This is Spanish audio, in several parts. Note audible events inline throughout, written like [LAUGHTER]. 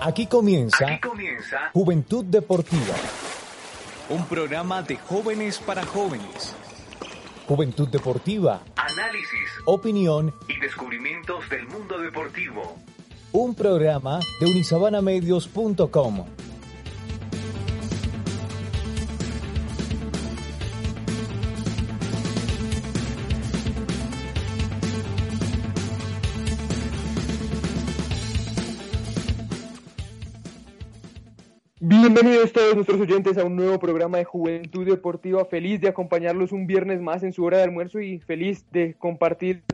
Aquí comienza, Juventud Deportiva. Un programa de jóvenes para jóvenes. Juventud Deportiva. Análisis. Opinión. Y descubrimientos del mundo deportivo. Un programa de unisabanamedios.com. Bienvenidos todos nuestros oyentes a un nuevo programa de Juventud Deportiva. Feliz de acompañarlos un viernes más en su hora de almuerzo y feliz de compartir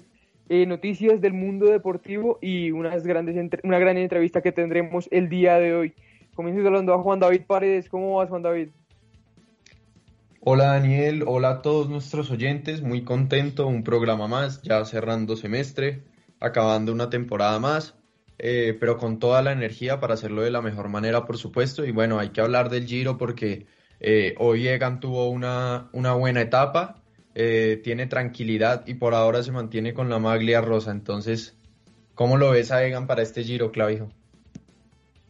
eh, noticias del mundo deportivo y unas grandes una gran entrevista que tendremos el día de hoy. Comienzo hablando a Juan David Paredes. ¿Cómo vas, Juan David? Hola Daniel, hola a todos nuestros oyentes, muy contento, un programa más, ya cerrando semestre, acabando una temporada más. Eh, pero con toda la energía para hacerlo de la mejor manera, por supuesto. Y bueno, hay que hablar del Giro porque eh, hoy Egan tuvo una, una buena etapa, eh, tiene tranquilidad y por ahora se mantiene con la maglia rosa. Entonces, ¿cómo lo ves a Egan para este Giro, Clavijo?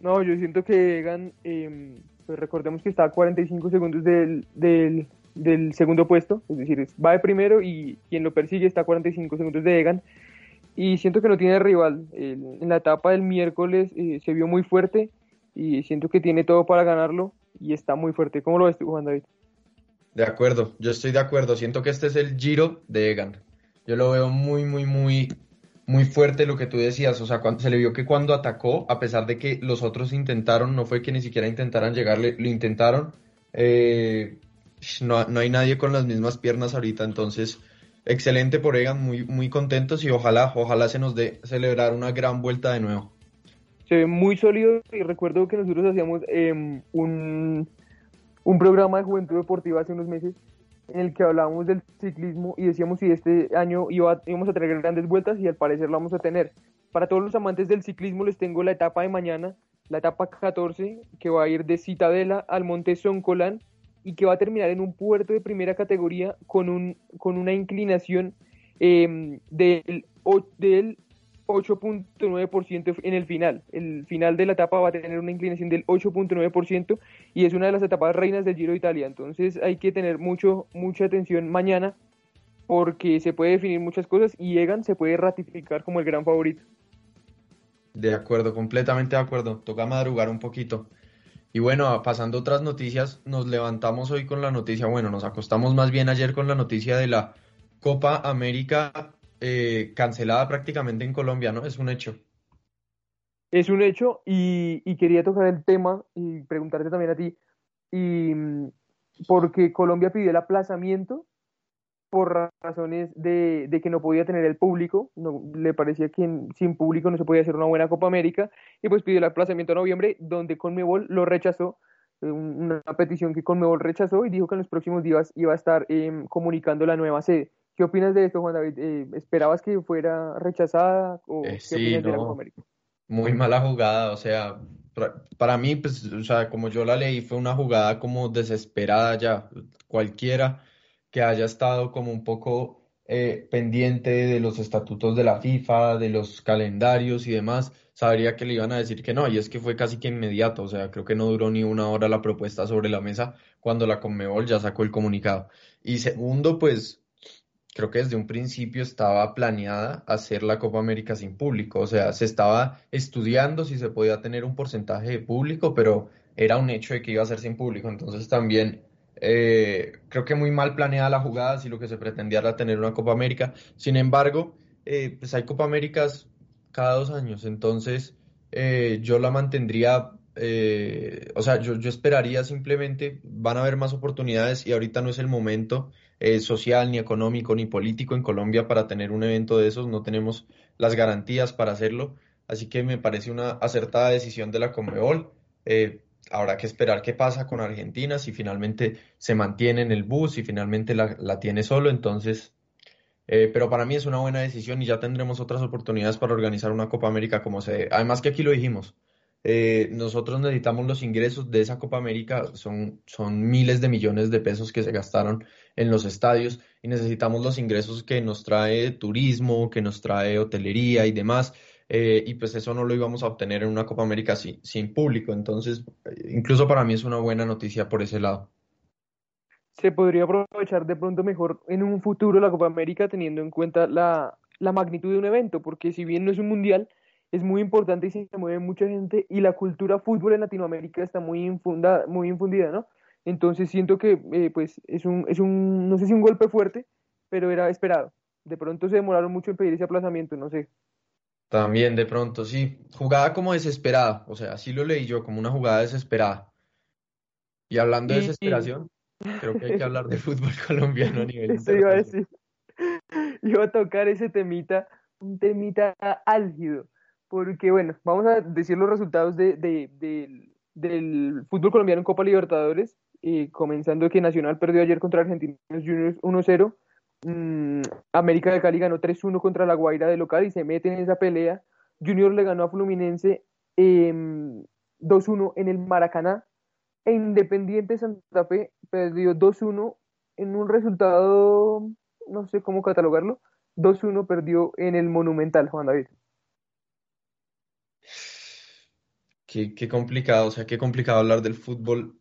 No, yo siento que Egan, em, pues recordemos que está a 45 segundos del, del, del segundo puesto, es decir, va de primero y quien lo persigue está a 45 segundos de Egan y siento que no tiene rival. en la etapa del miércoles eh, se vio muy fuerte y siento que tiene todo para ganarlo y está muy fuerte. ¿Cómo lo ves tú, Juan David? De acuerdo, yo estoy de acuerdo. Siento que este es el giro de Egan. Yo lo veo muy, muy, muy, muy fuerte lo que tú decías. O sea, cuando, se le vio que cuando atacó, a pesar de que los otros intentaron, no fue que ni siquiera intentaran llegarle, lo intentaron. Eh, no, no hay nadie con las mismas piernas ahorita, entonces excelente por Egan, muy, muy contentos y ojalá, ojalá se nos dé celebrar una gran vuelta de nuevo. Se ve muy sólido y recuerdo que nosotros hacíamos em, un, un programa de juventud deportiva hace unos meses en el que hablábamos del ciclismo y decíamos si este año iba, íbamos a tener grandes vueltas y al parecer lo vamos a tener. Para todos los amantes del ciclismo les tengo la etapa de mañana, la etapa 14, que va a ir de Citadela al Monte Soncolán y que va a terminar en un puerto de primera categoría con, un, con una inclinación em, del, del 8.9% en el final. El final de la etapa va a tener una inclinación del 8.9% y es una de las etapas reinas del Giro de Italia. Entonces hay que tener mucho, mucha atención mañana porque se puede definir muchas cosas y Egan se puede ratificar como el gran favorito. De acuerdo, completamente de acuerdo. Toca madrugar un poquito. Y bueno, pasando otras noticias, nos levantamos hoy con la noticia, bueno, nos acostamos más bien ayer con la noticia de la Copa América eh, cancelada prácticamente en Colombia, ¿no? Es un hecho. Es un hecho y, quería tocar el tema y preguntarte también a ti, y, mm, porque Colombia pidió el aplazamiento por razones de, que no podía tener el público, no, le parecía que sin público no se podía hacer una buena Copa América, y pues pidió el aplazamiento a noviembre, donde Conmebol lo rechazó, eh, una petición que Conmebol rechazó y dijo que en los próximos días iba a estar em, comunicando la nueva sede. ¿Qué opinas de esto, Juan David? Eh, ¿Esperabas que fuera rechazada o eh, qué opinas de la Copa América? Muy mala jugada, o sea, para mí, pues, o sea, como yo la leí, fue una jugada como desesperada ya, cualquiera que haya estado como un poco eh, pendiente de los estatutos de la FIFA, de los calendarios y demás, sabría que le iban a decir que no, y es que fue casi que inmediato, o sea, creo que no duró ni una hora la propuesta sobre la mesa cuando la Conmebol ya sacó el comunicado. Y segundo, pues creo que desde un principio estaba planeada hacer la Copa América sin público, o sea, se estaba estudiando si se podía tener un porcentaje de público, pero era un hecho de que iba a ser sin público, entonces también eh, creo que muy mal planeada la jugada si lo que se pretendía era tener una Copa América. Sin embargo, eh, pues hay Copa Américas cada dos años, entonces eh, yo la mantendría, o sea, yo, yo, esperaría simplemente, van a haber más oportunidades y ahorita no es el momento social, ni económico, ni político en Colombia para tener un evento de esos, no tenemos las garantías para hacerlo. Así que me parece una acertada decisión de la Conmebol. Eh, habrá que esperar qué pasa con Argentina, si finalmente se mantiene en el bus, si finalmente la, la tiene solo. Entonces, eh, pero para mí es una buena decisión y ya tendremos otras oportunidades para organizar una Copa América como se Además que aquí lo dijimos, eh, nosotros necesitamos los ingresos de esa Copa América, son, son miles de millones de pesos que se gastaron en los estadios y necesitamos los ingresos que nos trae turismo, que nos trae hotelería y demás. Eh, y pues eso no lo íbamos a obtener en una Copa América sin, público. Entonces, incluso para mí es una buena noticia por ese lado se podría aprovechar de pronto mejor en un futuro la Copa América teniendo en cuenta la, la magnitud de un evento, porque si bien no es un mundial, es muy importante y se mueve mucha gente y la cultura fútbol en Latinoamérica está muy, infunda, muy infundida, ¿no? Entonces siento que eh, pues es un, es un, no sé si un golpe fuerte, pero era esperado. De pronto se demoraron mucho en pedir ese aplazamiento, no sé. También de pronto, sí. Jugada como desesperada, o sea, así lo leí yo, como una jugada desesperada. Y hablando de desesperación, Creo que hay que hablar de [LAUGHS] fútbol colombiano a nivel Eso iba a decir. [LAUGHS] Iba a tocar ese temita, un temita álgido. Porque, bueno, vamos a decir los resultados de, del fútbol colombiano en Copa Libertadores. Eh, comenzando que Nacional perdió ayer contra Argentinos Juniors 1-0. Mm, América de Cali ganó 3-1 contra La Guaira de local y se mete en esa pelea. Junior le ganó a Fluminense 2-1 em, en el Maracaná e Independiente Santa Fe perdió 2-1 en un resultado, no sé cómo catalogarlo, 2-1 perdió en el Monumental, Juan David. Qué, complicado, o sea, qué complicado hablar del fútbol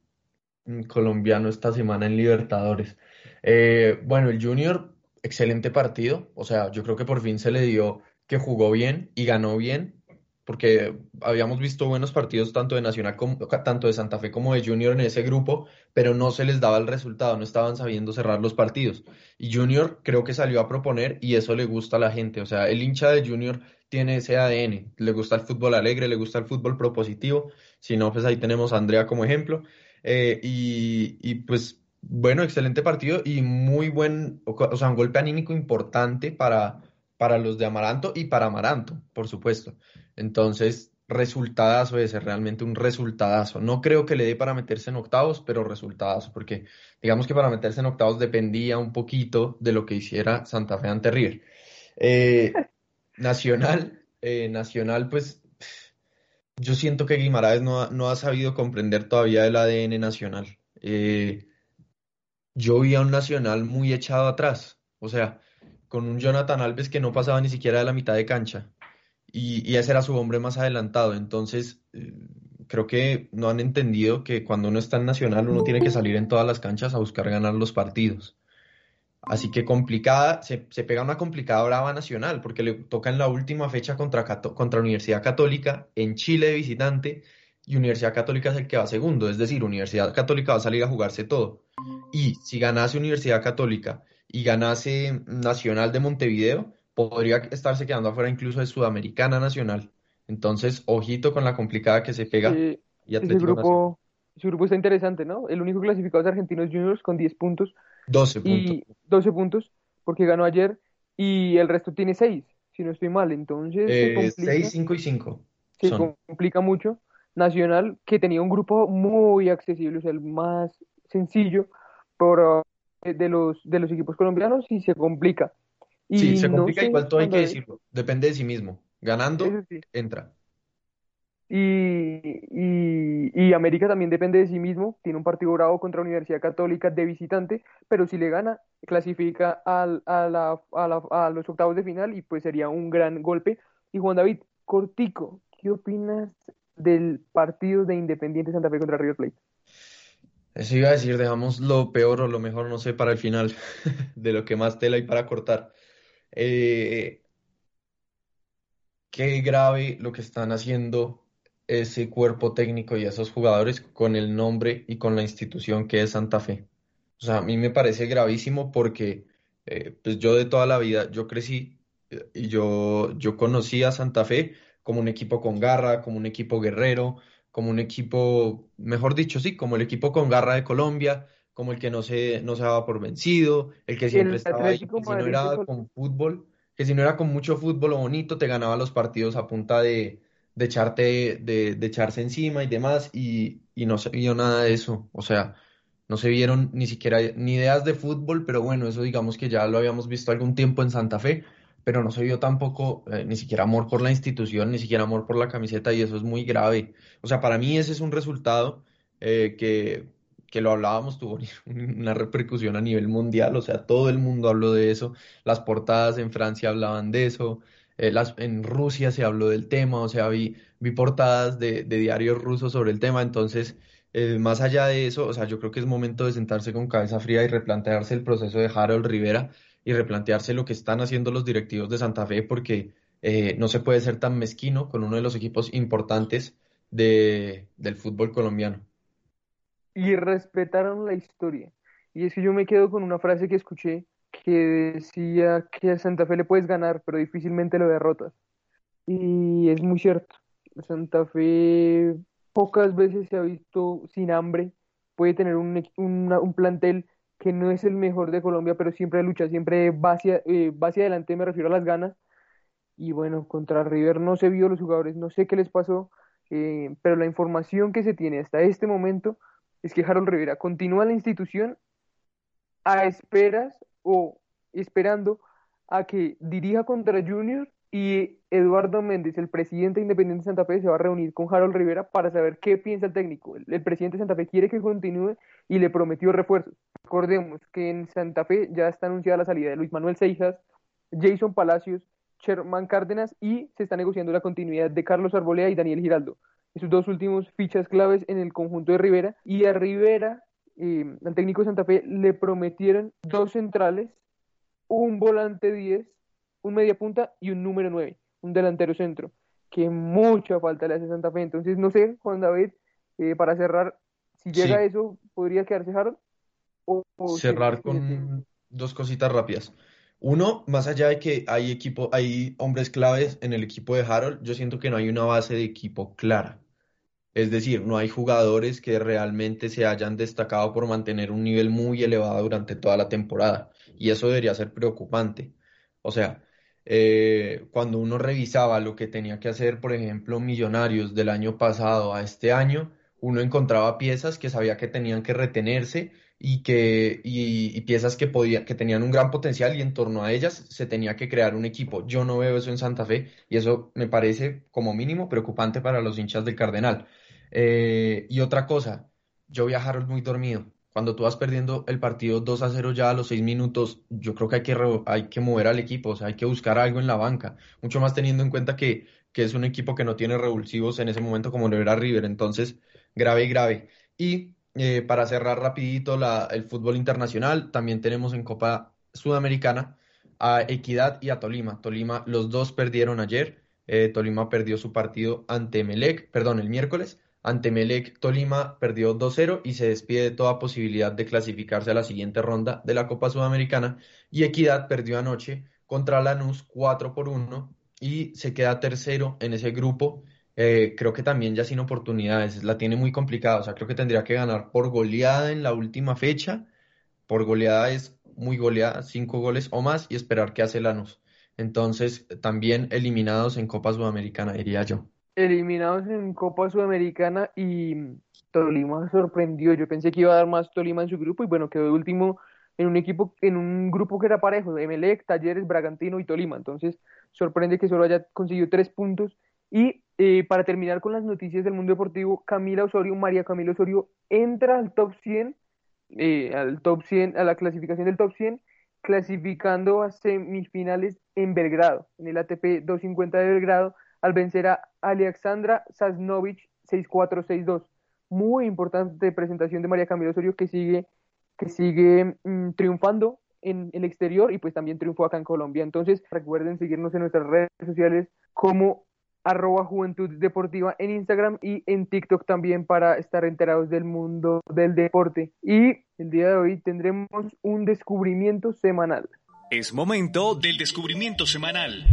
colombiano esta semana en Libertadores. Eh, bueno, el Junior, excelente partido, o sea, yo creo que por fin se le dio que jugó bien y ganó bien, porque habíamos visto buenos partidos tanto de Nacional como tanto de Santa Fe como de Junior en ese grupo, pero no se les daba el resultado, no estaban sabiendo cerrar los partidos. Y Junior creo que salió a proponer y eso le gusta a la gente, o sea, el hincha de Junior tiene ese ADN, le gusta el fútbol alegre, le gusta el fútbol propositivo, si no, pues ahí tenemos a Andrea como ejemplo. Eh, y, y pues bueno, excelente partido y muy buen, o sea, un golpe anímico importante para, para los de Amaranto y para Amaranto, por supuesto. Entonces, resultadazo ese, realmente un resultadazo. No creo que le dé para meterse en octavos, pero resultadazo, porque digamos que para meterse en octavos dependía un poquito de lo que hiciera Santa Fe ante River. Eh, [LAUGHS] Nacional, eh, Nacional, pues yo siento que Guimaraes no ha, no ha sabido comprender todavía el ADN nacional. Eh, yo vi a un Nacional muy echado atrás, o sea, con un Jonathan Alves que no pasaba ni siquiera de la mitad de cancha y, ese era su hombre más adelantado. Entonces, eh, creo que no han entendido que cuando uno está en Nacional uno tiene que salir en todas las canchas a buscar ganar los partidos. Así que complicada, se, pega una complicada brava nacional, porque le toca en la última fecha contra, contra Universidad Católica en Chile de visitante, y Universidad Católica es el que va segundo, es decir, Universidad Católica va a salir a jugarse todo. Y si ganase Universidad Católica y ganase Nacional de Montevideo, podría estarse quedando afuera incluso de Sudamericana Nacional. Entonces, ojito con la complicada que se pega. y ese grupo, ese grupo está interesante, ¿no? El único clasificado es Argentinos Juniors con 10 puntos. 12 puntos. 12 puntos, porque ganó ayer, y el resto tiene 6, si no estoy mal. Entonces, eh, 6, 5 y 5. Se complica mucho. Nacional, que tenía un grupo muy accesible, o sea, el más sencillo por, eh, de, los, de los equipos colombianos, y se complica sí, se complica igual todo hay que decirlo. Depende de sí mismo. Ganando, entra. Y, y, América también depende de sí mismo. Tiene un partido bravo contra Universidad Católica de visitante, pero si le gana, clasifica al, a, la, a, la, a los octavos de final y pues sería un gran golpe. Y Juan David, cortico, ¿qué opinas del partido de Independiente Santa Fe contra River Plate? Eso iba a decir, dejamos lo peor o lo mejor, no sé, para el final, [LAUGHS] de lo que más tela hay para cortar. Eh, qué grave lo que están haciendo ese cuerpo técnico y esos jugadores con el nombre y con la institución que es Santa Fe. O sea, a mí me parece gravísimo porque eh, pues yo de toda la vida, yo crecí eh, y yo, yo conocí a Santa Fe como un equipo con garra, como un equipo guerrero, como un equipo, mejor dicho, sí, como el equipo con garra de Colombia, como el que no se, no se daba por vencido, el que siempre estaba ahí, si no era con fútbol, que si no era con mucho fútbol o bonito, te ganaba los partidos a punta de, de echarte, de, de echarse encima y demás, y, y no se vio nada de eso. O sea, no se vieron ni siquiera ni ideas de fútbol, pero bueno, eso digamos que ya lo habíamos visto algún tiempo en Santa Fe, pero no se vio tampoco eh, ni siquiera amor por la institución, ni siquiera amor por la camiseta, y eso es muy grave. O sea, para mí ese es un resultado eh, que, que lo hablábamos, tuvo [LAUGHS] una repercusión a nivel mundial, o sea, todo el mundo habló de eso, las portadas en Francia hablaban de eso, eh, las, en Rusia se habló del tema, o sea, vi, vi portadas de, de diarios rusos sobre el tema, entonces más allá de eso, o sea, yo creo que es momento de sentarse con cabeza fría y replantearse el proceso de Harold Rivera y replantearse lo que están haciendo los directivos de Santa Fe, porque eh, no se puede ser tan mezquino con uno de los equipos importantes de, del fútbol colombiano. Y respetaron la historia. Y es que yo me quedo con una frase que escuché que decía que a Santa Fe le puedes ganar, pero difícilmente lo derrotas. Y es muy cierto. Santa Fe pocas veces se ha visto sin hambre, puede tener un, un plantel que no es el mejor de Colombia, pero siempre lucha, siempre va hacia, eh, va hacia adelante, me refiero a las ganas. Y bueno, contra River no se vio los jugadores, no sé qué les pasó, eh, pero la información que se tiene hasta este momento es que Harold Rivera continúa la institución a esperas o esperando a que dirija contra Junior y Eduardo Méndez, el presidente Independiente de Santa Fe, se va a reunir con Harold Rivera para saber qué piensa el técnico. El, presidente de Santa Fe quiere que continúe y le prometió refuerzos. Recordemos que en Santa Fe ya está anunciada la salida de Luis Manuel Seijas, Jason Palacios, Sherman Cárdenas y se está negociando la continuidad de Carlos Arbolea y Daniel Giraldo. Esos dos últimos fichas claves en el conjunto de Rivera. Y a Rivera, eh, al técnico de Santa Fe, le prometieron dos centrales, un volante 10 un media punta y un número 9, un delantero centro, que mucha falta le hace Santa Fe. Entonces, no sé, Juan David, eh, para cerrar, si llega eso, ¿podría quedarse Harold? O, cerrar con dos cositas rápidas. Uno, más allá de que hay equipo, hay hombres claves en el equipo de Harold, yo siento que no hay una base de equipo clara. Es decir, no hay jugadores que realmente se hayan destacado por mantener un nivel muy elevado durante toda la temporada. Y eso debería ser preocupante. O sea, eh, cuando uno revisaba lo que tenía que hacer, por ejemplo, Millonarios del año pasado a este año, uno encontraba piezas que sabía que tenían que retenerse y que y, piezas que podía, que tenían un gran potencial y en torno a ellas se tenía que crear un equipo. Yo no veo eso en Santa Fe y eso me parece como mínimo preocupante para los hinchas del Cardenal. Eh, y otra cosa, yo vi muy dormido cuando tú vas perdiendo el partido 2 a 0 ya a los 6 minutos, yo creo que hay que, hay que mover al equipo, o sea, hay que buscar algo en la banca, mucho más teniendo en cuenta que, que es un equipo que no tiene revulsivos en ese momento como lo era River, entonces grave y grave. Y eh, para cerrar rapidito la, el fútbol internacional, también tenemos en Copa Sudamericana a Equidad y a Tolima. Tolima, los dos perdieron ayer. Eh, Tolima perdió su partido ante Melec, perdón, el miércoles, ante Melec Tolima perdió 2-0 y se despide de toda posibilidad de clasificarse a la siguiente ronda de la Copa Sudamericana. Y Equidad perdió anoche contra Lanús 4 por 1 y se queda tercero en ese grupo. Eh, creo que también ya sin oportunidades, la tiene muy complicada. O sea, creo que tendría que ganar por goleada en la última fecha. Por goleada es muy goleada, cinco goles o más, y esperar qué hace Lanús. Entonces, también eliminados en Copa Sudamericana, diría yo eliminados en Copa Sudamericana y Tolima sorprendió. Yo pensé que iba a dar más Tolima en su grupo y bueno, quedó último en un equipo, en un grupo que era parejo, Emelec, Talleres, Bragantino y Tolima. Entonces, sorprende que solo haya conseguido tres puntos. Y eh, para terminar con las noticias del mundo deportivo, Camila Osorio, María Camila Osorio entra al top 100, eh, al top 100, a la clasificación del top 100, clasificando a semifinales en Belgrado, en el ATP 250 de Belgrado, al vencer a Alexandra Sasnovich 6-4-6-2. Muy importante presentación de María Camila Osorio que sigue, que sigue mm, triunfando en el exterior y pues también triunfó acá en Colombia. Entonces recuerden seguirnos en nuestras redes sociales como arroba Juventud Deportiva en Instagram y en TikTok también para estar enterados del mundo del deporte. Y el día de hoy tendremos un descubrimiento semanal. Es momento del descubrimiento semanal.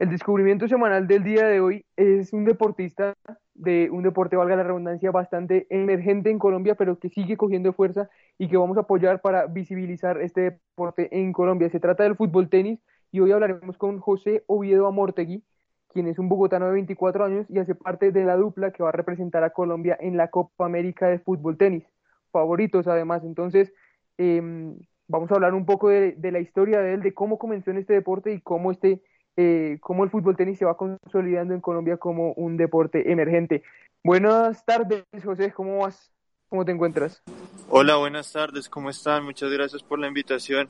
El descubrimiento semanal del día de hoy es un deportista de un deporte, valga la redundancia, bastante emergente en Colombia, pero que sigue cogiendo fuerza y que vamos a apoyar para visibilizar este deporte en Colombia. Se trata del fútbol tenis y hoy hablaremos con José Oviedo Amortegui, quien es un bogotano de 24 años y hace parte de la dupla que va a representar a Colombia en la Copa América de Fútbol Tenis. Favoritos además, entonces em, vamos a hablar un poco de, la historia de él, de cómo comenzó en este deporte y cómo, este, eh, cómo el fútbol tenis se va consolidando en Colombia como un deporte emergente. Buenas tardes, José, ¿cómo vas? ¿Cómo te encuentras? Hola, buenas tardes, ¿cómo están? Muchas gracias por la invitación.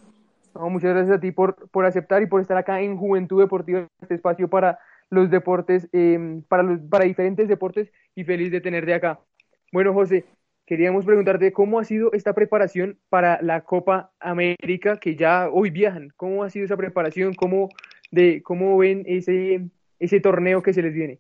muchas gracias a ti por, por aceptar y por estar acá en Juventud Deportiva, este espacio para los deportes, em, para, los, para diferentes deportes y feliz de tenerte acá. Bueno, José, queríamos preguntarte cómo ha sido esta preparación para la Copa América que ya hoy viajan. ¿Cómo ha sido esa preparación? ¿Cómo, de, cómo ven ese, ese torneo que se les viene?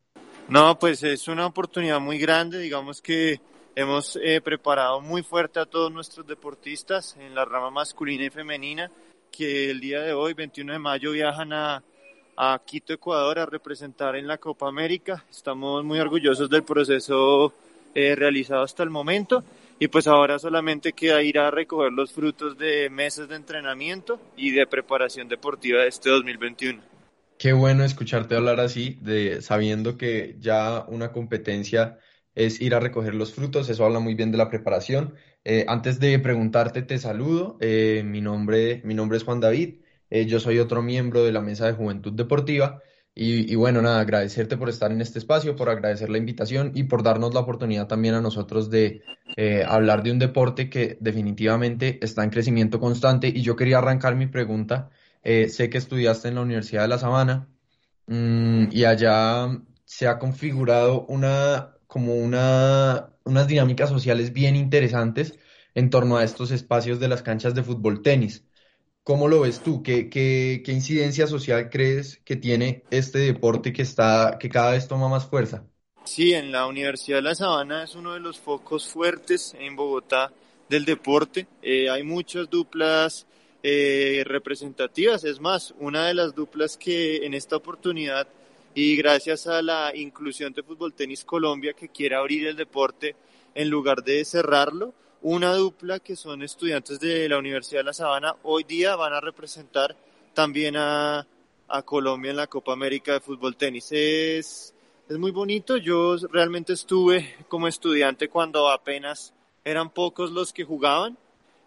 No, pues es una oportunidad muy grande, digamos que hemos eh, preparado muy fuerte a todos nuestros deportistas en la rama masculina y femenina, que el día de hoy, 21 de mayo, viajan a, a Quito, Ecuador, a representar en la Copa América. Estamos muy orgullosos del proceso eh, realizado hasta el momento y pues ahora solamente queda ir a recoger los frutos de meses de entrenamiento y de preparación deportiva de este 2021. Qué bueno escucharte hablar así, de sabiendo que ya una competencia es ir a recoger los frutos, eso habla muy bien de la preparación. Eh, antes de preguntarte, te saludo. Eh, mi, nombre, mi nombre es Juan David. Eh, yo soy otro miembro de la Mesa de Juventud Deportiva y, bueno, nada, agradecerte por estar en este espacio, por agradecer la invitación y por darnos la oportunidad también a nosotros de eh, hablar de un deporte que definitivamente está en crecimiento constante. Y yo quería arrancar mi pregunta. Eh, sé que estudiaste en la Universidad de La Sabana mm, y allá se ha configurado una, como una, unas dinámicas sociales bien interesantes en torno a estos espacios de las canchas de fútbol tenis. ¿Cómo lo ves tú? ¿Qué, qué, qué incidencia social crees que tiene este deporte que, está, que cada vez toma más fuerza? Sí, en la Universidad de La Sabana es uno de los focos fuertes en Bogotá del deporte. Eh, hay muchas duplas eh, representativas. Es más, una de las duplas que en esta oportunidad y gracias a la inclusión de Fútbol Tenis Colombia que quiere abrir el deporte en lugar de cerrarlo, una dupla que son estudiantes de la Universidad de La Sabana, hoy día van a representar también a, Colombia en la Copa América de Fútbol Tenis. Es, es muy bonito, yo realmente estuve como estudiante cuando apenas eran pocos los que jugaban.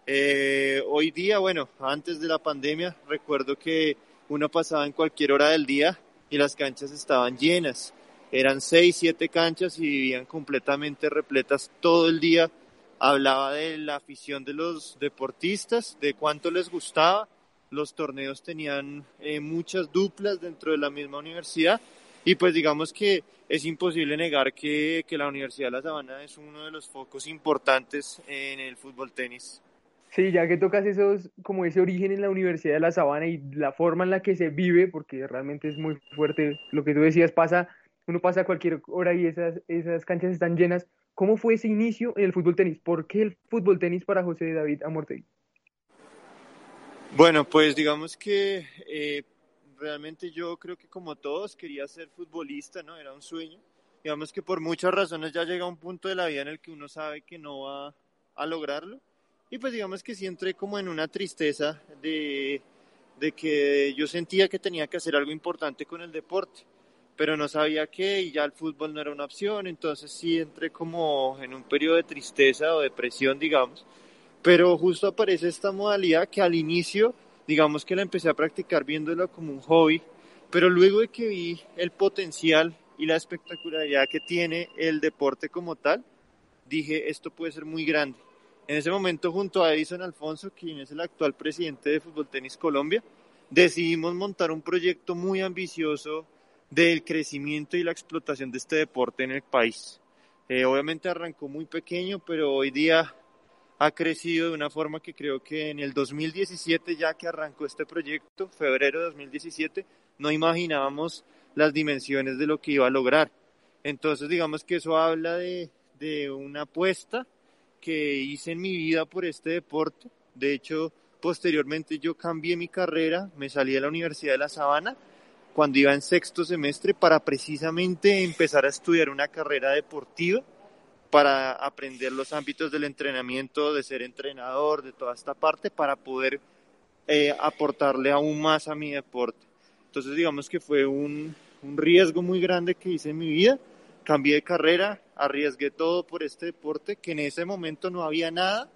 Eh, hoy día, bueno, antes de la pandemia, recuerdo que uno pasaba en cualquier hora del día y las canchas estaban llenas. Eran seis, siete canchas y vivían completamente repletas todo el día hablaba de la afición de los deportistas, de cuánto les gustaba. Los torneos tenían eh, muchas duplas dentro de la misma universidad y pues digamos que es imposible negar que, que, la Universidad de La Sabana es uno de los focos importantes en el fútbol tenis. Sí, ya que tocas esos, como ese origen en la Universidad de La Sabana y la forma en la que se vive, porque realmente es muy fuerte, lo que tú decías pasa, uno pasa cualquier hora y esas, esas canchas están llenas, ¿Cómo fue ese inicio en el fútbol tenis? ¿Por qué el fútbol tenis para José David Amortegui? Bueno, pues digamos que eh, realmente yo creo que como todos quería ser futbolista, ¿no? Era un sueño. Digamos que por muchas razones ya llega un punto de la vida en el que uno sabe que no va a lograrlo. Y pues digamos que sí entré como en una tristeza de, de que yo sentía que tenía que hacer algo importante con el deporte pero no sabía qué y ya el fútbol no era una opción, entonces sí entré como en un periodo de tristeza o depresión, digamos, pero justo aparece esta modalidad que al inicio, digamos que la empecé a practicar viéndolo como un hobby, pero luego de que vi el potencial y la espectacularidad que tiene el deporte como tal, dije, esto puede ser muy grande. En ese momento, junto a Edison Alfonso, quien es el actual presidente de Fútbol Tenis Colombia, decidimos montar un proyecto muy ambicioso del crecimiento y la explotación de este deporte en el país. Eh, obviamente arrancó muy pequeño, pero hoy día ha crecido de una forma que creo que en el 2017, ya que arrancó este proyecto, febrero de 2017, no imaginábamos las dimensiones de lo que iba a lograr. Entonces, digamos que eso habla de, de una apuesta que hice en mi vida por este deporte. De hecho, posteriormente yo cambié mi carrera, me salí de la Universidad de La Sabana cuando iba en sexto semestre para precisamente empezar a estudiar una carrera deportiva para aprender los ámbitos del entrenamiento, de ser entrenador, de toda esta parte, para poder eh, aportarle aún más a mi deporte. Entonces digamos que fue un, un riesgo muy grande que hice en mi vida. Cambié de carrera, arriesgué todo por este deporte, que en ese momento no había nada,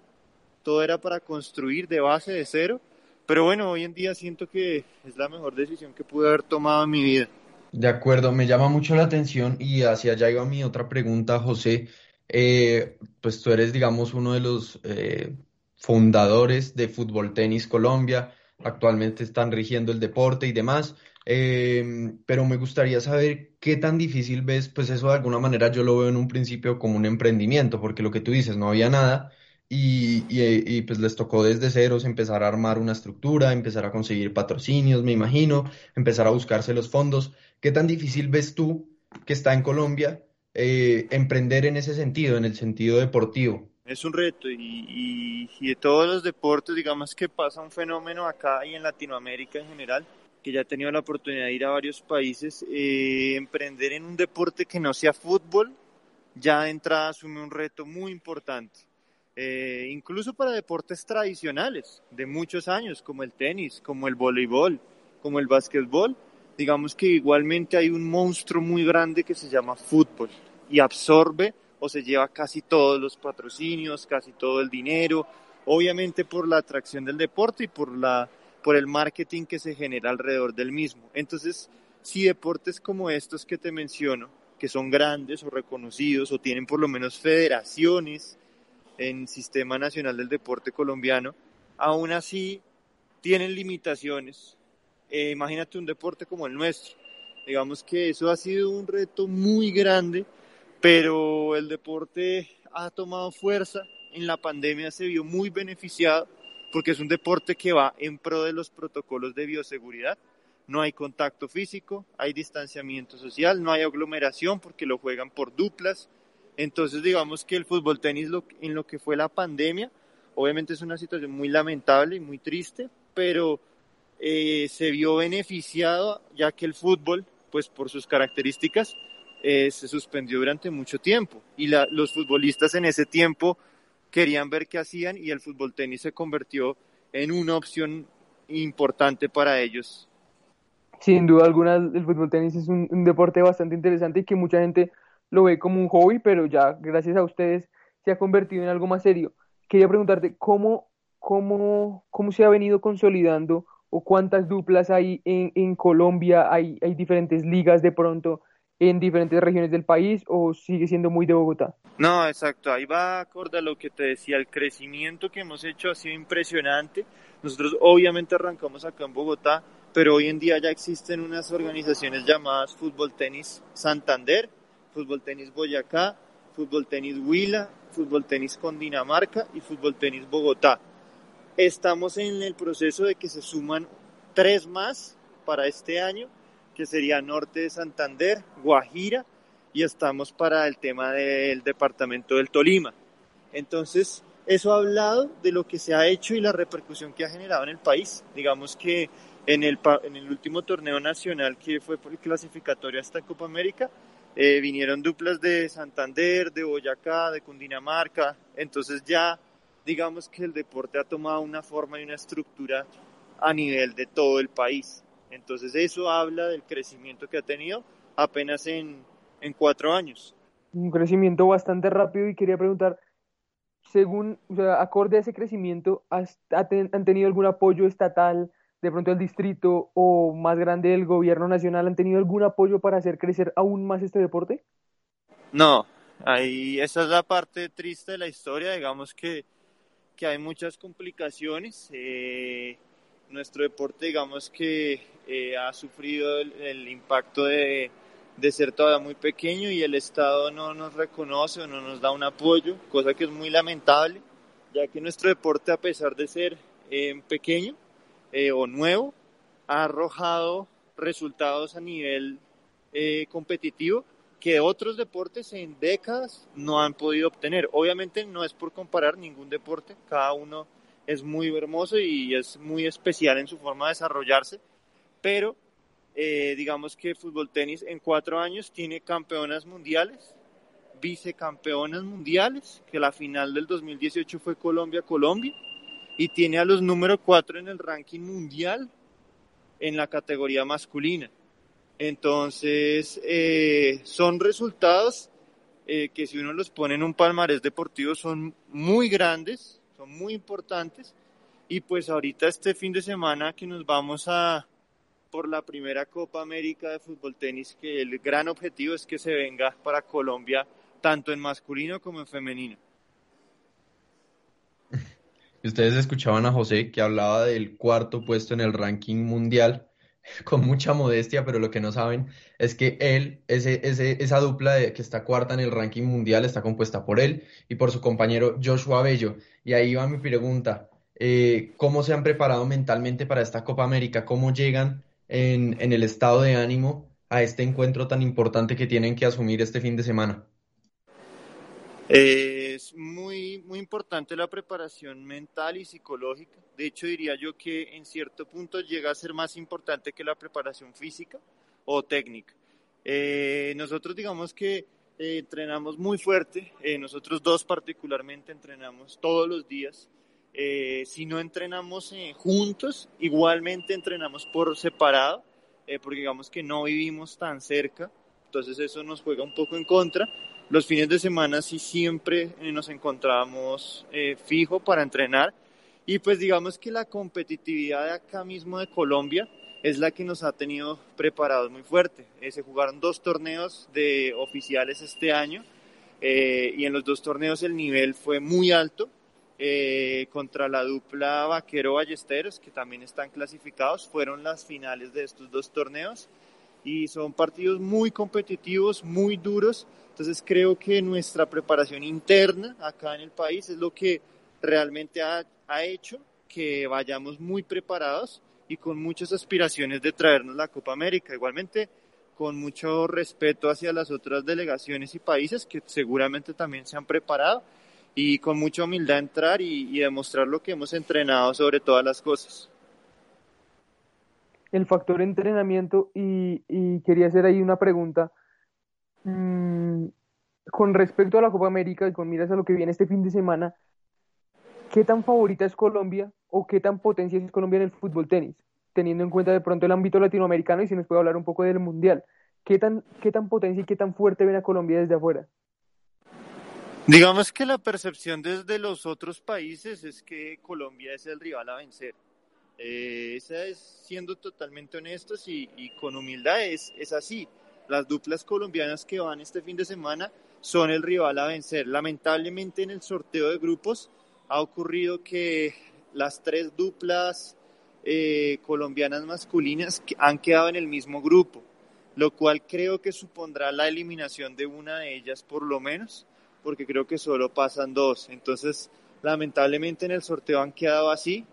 todo era para construir de base, de cero. Pero bueno, hoy en día siento que es la mejor decisión que pude haber tomado en mi vida. De acuerdo, me llama mucho la atención y hacia allá iba mi otra pregunta, José. Eh, pues tú eres, digamos, uno de los eh, fundadores de Fútbol Tenis Colombia, actualmente están rigiendo el deporte y demás. Em, pero me gustaría saber qué tan difícil ves, pues eso de alguna manera yo lo veo en un principio como un emprendimiento, porque lo que tú dices, no había nada y, y, pues les tocó desde ceros empezar a armar una estructura, empezar a conseguir patrocinios, me imagino, empezar a buscarse los fondos. ¿Qué tan difícil ves tú que está en Colombia eh, emprender en ese sentido, en el sentido deportivo? Es un reto y, y, y de todos los deportes, digamos que pasa un fenómeno acá y en Latinoamérica en general que ya he tenido la oportunidad de ir a varios países, eh, emprender en un deporte que no sea fútbol, ya de entrada asume un reto muy importante. Eh, incluso para deportes tradicionales de muchos años, como el tenis, como el voleibol, como el básquetbol, digamos que igualmente hay un monstruo muy grande que se llama fútbol y absorbe o se lleva casi todos los patrocinios, casi todo el dinero, obviamente por la atracción del deporte y por la por el marketing que se genera alrededor del mismo. Entonces, si deportes como estos que te menciono, que son grandes o reconocidos o tienen por lo menos federaciones en Sistema Nacional del Deporte Colombiano, aún así tienen limitaciones. Eh, imagínate un deporte como el nuestro. Digamos que eso ha sido un reto muy grande, pero el deporte ha tomado fuerza. En la pandemia se vio muy beneficiado porque es un deporte que va en pro de los protocolos de bioseguridad. No hay contacto físico, hay distanciamiento social, no hay aglomeración porque lo juegan por duplas. Entonces, digamos que el fútbol tenis en lo que fue la pandemia, obviamente es una situación muy lamentable y muy triste, pero eh, se vio beneficiado ya que el fútbol, pues por sus características, eh, se suspendió durante mucho tiempo y la, los futbolistas en ese tiempo querían ver qué hacían y el fútbol tenis se convirtió en una opción importante para ellos. Sin duda alguna, el fútbol tenis es un, deporte bastante interesante y que mucha gente lo ve como un hobby, pero ya gracias a ustedes se ha convertido en algo más serio. Quería preguntarte cómo, cómo, cómo se ha venido consolidando o cuántas duplas hay en, Colombia, hay, hay diferentes ligas de pronto en diferentes regiones del país o sigue siendo muy de Bogotá? No, exacto, ahí va acorde a lo que te decía, el crecimiento que hemos hecho ha sido impresionante. Nosotros obviamente arrancamos acá en Bogotá, pero hoy en día ya existen unas organizaciones llamadas Fútbol Tenis Santander, Fútbol Tenis Boyacá, Fútbol Tenis Huila, Fútbol Tenis Dinamarca y Fútbol Tenis Bogotá. Estamos en el proceso de que se suman tres más para este año que sería norte de Santander, Guajira, y estamos para el tema del departamento del Tolima. Entonces, eso ha hablado de lo que se ha hecho y la repercusión que ha generado en el país. Digamos que en el, en el último torneo nacional que fue por el clasificatorio hasta Copa América, eh, vinieron duplas de Santander, de Boyacá, de Cundinamarca. Entonces ya digamos que el deporte ha tomado una forma y una estructura a nivel de todo el país. Entonces eso habla del crecimiento que ha tenido apenas en, en cuatro años. Un crecimiento bastante rápido y quería preguntar, según, acorde a ese crecimiento, ¿han tenido algún apoyo estatal, de pronto el distrito o más grande del gobierno nacional, han tenido algún apoyo para hacer crecer aún más este deporte? No, ahí esa es la parte triste de la historia, digamos que, que hay muchas complicaciones. Eh, nuestro deporte, digamos que eh, ha sufrido el, impacto de, de, ser todavía muy pequeño y el Estado no nos reconoce o no nos da un apoyo, cosa que es muy lamentable, ya que nuestro deporte, a pesar de ser eh, pequeño eh, o nuevo, ha arrojado resultados a nivel competitivo que otros deportes en décadas no han podido obtener. Obviamente no es por comparar ningún deporte, cada uno es muy hermoso y es muy especial en su forma de desarrollarse, pero eh, digamos que fútbol tenis en cuatro años tiene campeonas mundiales, vicecampeonas mundiales, que la final del 2018 fue Colombia-Colombia, y tiene a los número cuatro en el ranking mundial en la categoría masculina. Entonces, eh, son resultados eh, que si uno los pone en un palmarés deportivo son muy grandes, son muy importantes. Y pues ahorita este fin de semana que nos vamos a por la primera Copa América de fútbol tenis, que el gran objetivo es que se venga para Colombia tanto en masculino como en femenino. Ustedes escuchaban a José que hablaba del cuarto puesto en el ranking mundial [LAUGHS] con mucha modestia, pero lo que no saben es que él, ese, ese, esa dupla de, que está cuarta en el ranking mundial está compuesta por él y por su compañero Joshua Bello. Y ahí va mi pregunta, eh, ¿cómo se han preparado mentalmente para esta Copa América? ¿Cómo llegan en, en el estado de ánimo a este encuentro tan importante que tienen que asumir este fin de semana? Es muy, muy importante la preparación mental y psicológica. De hecho, diría yo que en cierto punto llega a ser más importante que la preparación física o técnica. Eh, nosotros digamos que eh, entrenamos muy fuerte, eh, nosotros dos particularmente entrenamos todos los días. si no entrenamos juntos, igualmente entrenamos por separado, porque digamos que no vivimos tan cerca, entonces eso nos juega un poco en contra los fines de semana sí siempre eh, nos encontramos eh, fijo para entrenar y pues digamos que la competitividad de acá mismo de Colombia es la que nos ha tenido preparados muy fuerte. Eh, se jugaron dos torneos de oficiales este año y en los dos torneos el nivel fue muy alto contra la dupla Vaquero Ballesteros que también están clasificados. Fueron las finales de estos dos torneos y son partidos muy competitivos, muy duros entonces creo que nuestra preparación interna acá en el país es lo que realmente ha, ha hecho que vayamos muy preparados y con muchas aspiraciones de traernos la Copa América. Igualmente con mucho respeto hacia las otras delegaciones y países que seguramente también se han preparado y con mucha humildad entrar y, demostrar lo que hemos entrenado sobre todas las cosas. El factor entrenamiento y, quería hacer ahí una pregunta Mm, con respecto a la Copa América y con miras a lo que viene este fin de semana, ¿qué tan favorita es Colombia o qué tan potencia es Colombia en el fútbol tenis? Teniendo en cuenta de pronto el ámbito latinoamericano y si nos puede hablar un poco del mundial. ¿Qué tan, qué tan potencia y qué tan fuerte ven a Colombia desde afuera? Digamos que la percepción desde los otros países es que Colombia es el rival a vencer. Eh, esa es siendo totalmente honestos y, con humildad es, es así. Las duplas colombianas que van este fin de semana son el rival a vencer. Lamentablemente en el sorteo de grupos ha ocurrido que las tres duplas eh, colombianas masculinas han quedado en el mismo grupo, lo cual creo que supondrá la eliminación de una de ellas por lo menos, porque creo que solo pasan dos. Entonces, lamentablemente en el sorteo han quedado así,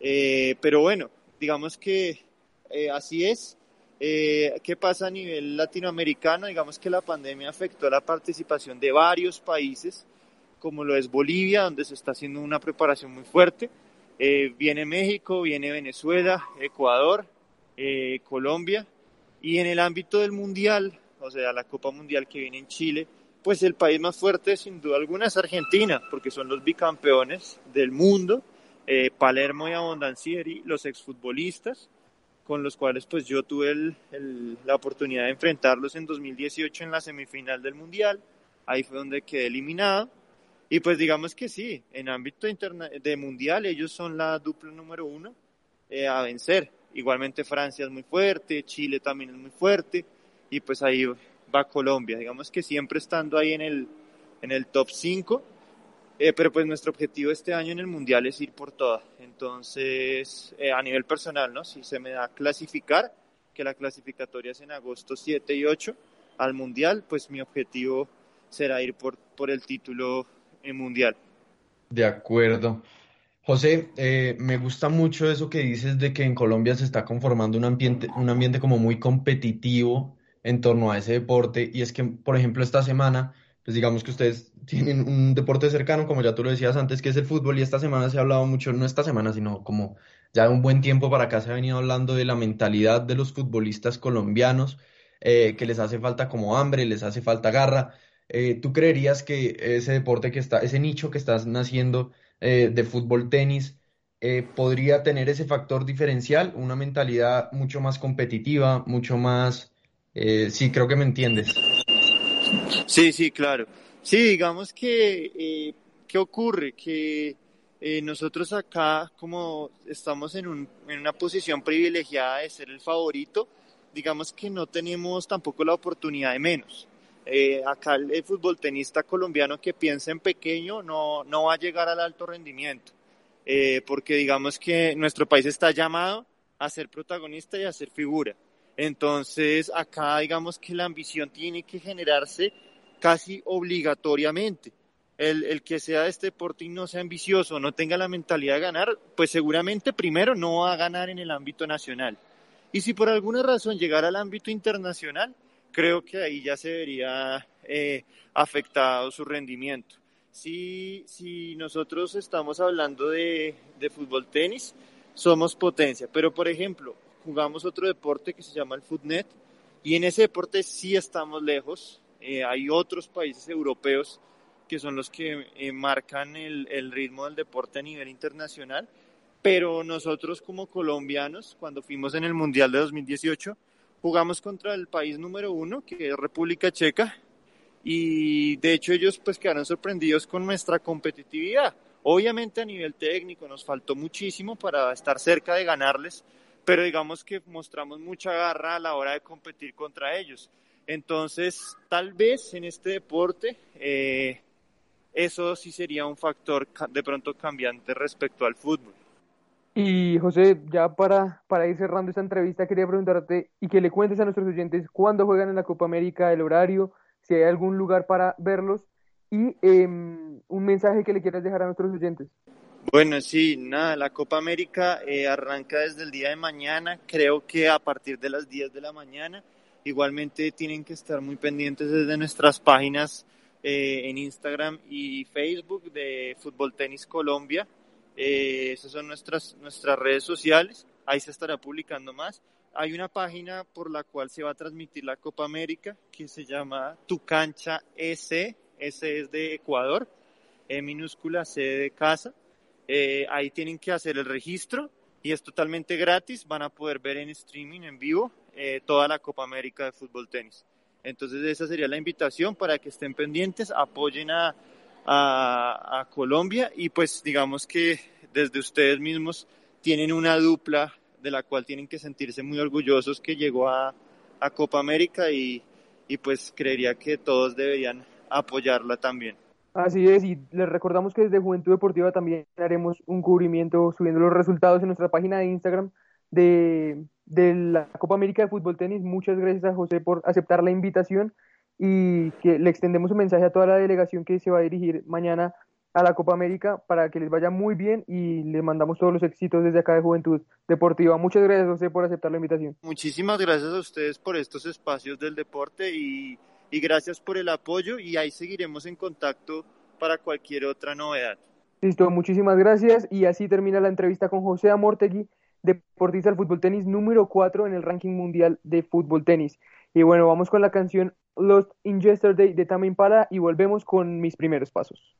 eh, pero bueno, digamos que eh, así es. Eh, ¿Qué pasa a nivel latinoamericano? Digamos que la pandemia afectó la participación de varios países, como lo es Bolivia, donde se está haciendo una preparación muy fuerte. Eh, viene México, viene Venezuela, Ecuador, eh, Colombia. Y en el ámbito del Mundial, o sea, la Copa Mundial que viene en Chile, pues el país más fuerte sin duda alguna es Argentina, porque son los bicampeones del mundo, Palermo y Abondancieri, los exfutbolistas con los cuales pues yo tuve la oportunidad de enfrentarlos en 2018 en la semifinal del Mundial, ahí fue donde quedé eliminado, y pues digamos que sí, en ámbito de Mundial ellos son la dupla número uno eh, a vencer, igualmente Francia es muy fuerte, Chile también es muy fuerte, y pues ahí va Colombia, digamos que siempre estando ahí en el, en el top 5, eh, pero pues nuestro objetivo este año en el Mundial es ir por todas. Entonces, eh, a nivel personal, ¿no? Si se me da clasificar, que la clasificatoria es en agosto 7 y 8 al Mundial, pues mi objetivo será ir por, por el título en Mundial. De acuerdo. José, eh, me gusta mucho eso que dices de que en Colombia se está conformando un ambiente, un ambiente como muy competitivo en torno a ese deporte. Y es que, por ejemplo, esta semana pues digamos que ustedes [LAUGHS] tienen un deporte cercano, como ya tú lo decías antes, que es el fútbol, y esta semana se ha hablado mucho, no esta semana, sino como ya un buen tiempo para acá se ha venido hablando de la mentalidad de los futbolistas colombianos, eh, que les hace falta como hambre, les hace falta garra. Eh, ¿tú creerías que ese deporte que está, ese nicho que estás naciendo eh, de fútbol tenis, eh, podría tener ese factor diferencial, una mentalidad mucho más competitiva, mucho más... Eh, sí, creo que me entiendes. Sí, sí, claro. Sí, digamos que, eh, ¿qué ocurre? Que eh, nosotros acá, como estamos en, un, en una posición privilegiada de ser el favorito, digamos que no tenemos tampoco la oportunidad de menos. Eh, acá el, el, fútbol tenista colombiano que piensa en pequeño no, no va a llegar al alto rendimiento, eh, porque digamos que nuestro país está llamado a ser protagonista y a ser figura. Entonces acá digamos que la ambición tiene que generarse casi obligatoriamente el, el, que sea este deporte y no sea ambicioso, no tenga la mentalidad de ganar, pues seguramente primero no va a ganar en el ámbito nacional. Y si por alguna razón llegara al ámbito internacional, creo que ahí ya se vería eh, afectado su rendimiento. Si, si nosotros estamos hablando de, de fútbol tenis, somos potencia, pero por ejemplo, jugamos otro deporte que se llama el Footnet y en ese deporte sí estamos lejos. Eh, hay otros países europeos que son los que eh, marcan el, el, ritmo del deporte a nivel internacional. Pero nosotros como colombianos, cuando fuimos en el Mundial de 2018, jugamos contra el país número uno, que es República Checa, y de hecho ellos pues quedaron sorprendidos con nuestra competitividad. Obviamente a nivel técnico nos faltó muchísimo para estar cerca de ganarles, pero digamos que mostramos mucha garra a la hora de competir contra ellos. Entonces, tal vez en este deporte eh, eso sí sería un factor de pronto cambiante respecto al fútbol. Y José, ya para, para ir cerrando esta entrevista, quería preguntarte y que le cuentes a nuestros oyentes cuándo juegan en la Copa América, el horario, si hay algún lugar para verlos y eh, un mensaje que le quieras dejar a nuestros oyentes. Bueno, sí, nada, la Copa América eh, arranca desde el día de mañana, creo que a partir de las 10 de la mañana. Igualmente tienen que estar muy pendientes desde nuestras páginas eh, en Instagram y Facebook de Fútbol Tenis Colombia. Eh, esas son nuestras, nuestras redes sociales, ahí se estará publicando más. Hay una página por la cual se va a transmitir la Copa América que se llama Tu Cancha S, S es de Ecuador, E minúscula, C de casa. Eh, ahí tienen que hacer el registro y es totalmente gratis. Van a poder ver en streaming, en vivo, eh, toda la Copa América de fútbol tenis. Entonces esa sería la invitación para que estén pendientes, apoyen a, Colombia y pues digamos que desde ustedes mismos tienen una dupla de la cual tienen que sentirse muy orgullosos que llegó a, a Copa América y, y pues creería que todos deberían apoyarla también. Así es, y les recordamos que desde Juventud Deportiva también haremos un cubrimiento subiendo los resultados en nuestra página de Instagram de, de la Copa América de Fútbol Tenis. Muchas gracias a José por aceptar la invitación y que le extendemos un mensaje a toda la delegación que se va a dirigir mañana a la Copa América para que les vaya muy bien y les mandamos todos los éxitos desde acá de Juventud Deportiva. Muchas gracias José por aceptar la invitación. Muchísimas gracias a ustedes por estos espacios del deporte y, y gracias por el apoyo y ahí seguiremos en contacto para cualquier otra novedad. Listo, muchísimas gracias y así termina la entrevista con José Amortegui, deportista del fútbol tenis número 4 en el ranking mundial de fútbol tenis. Y bueno, vamos con la canción Lost in Yesterday de Tame Impala y volvemos con mis primeros pasos.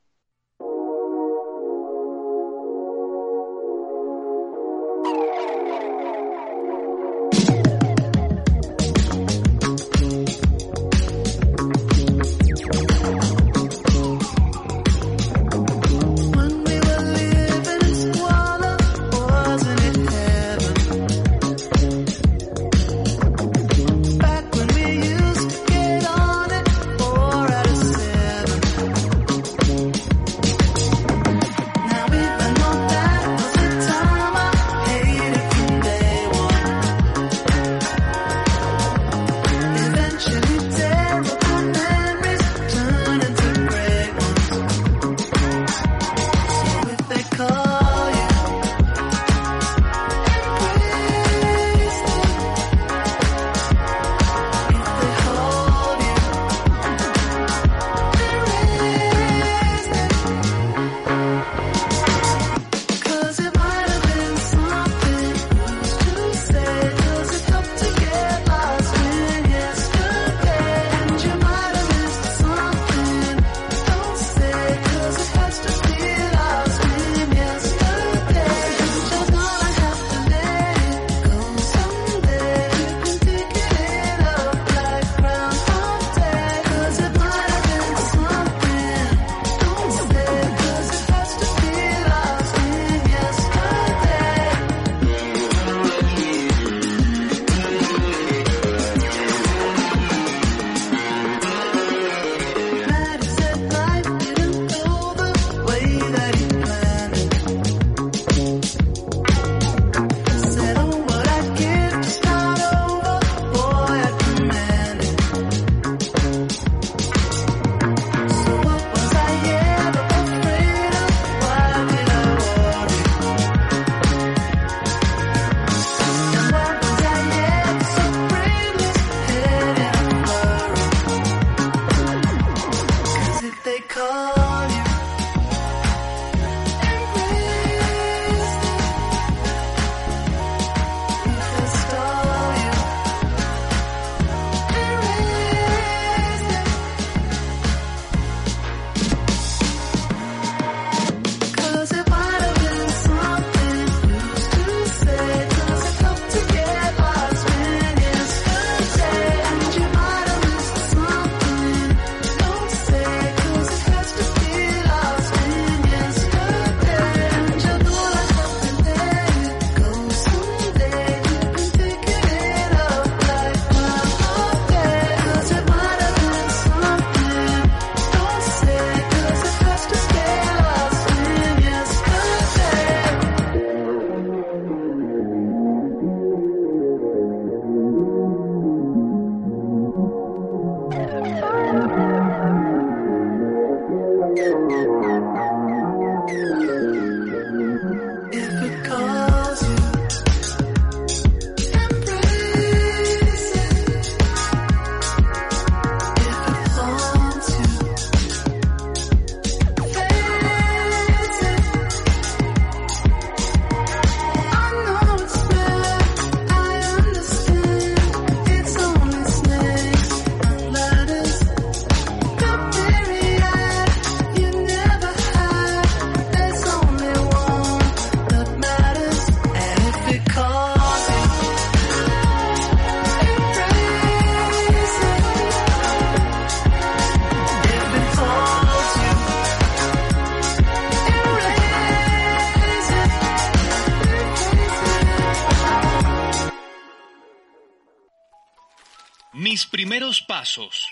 Primeros pasos.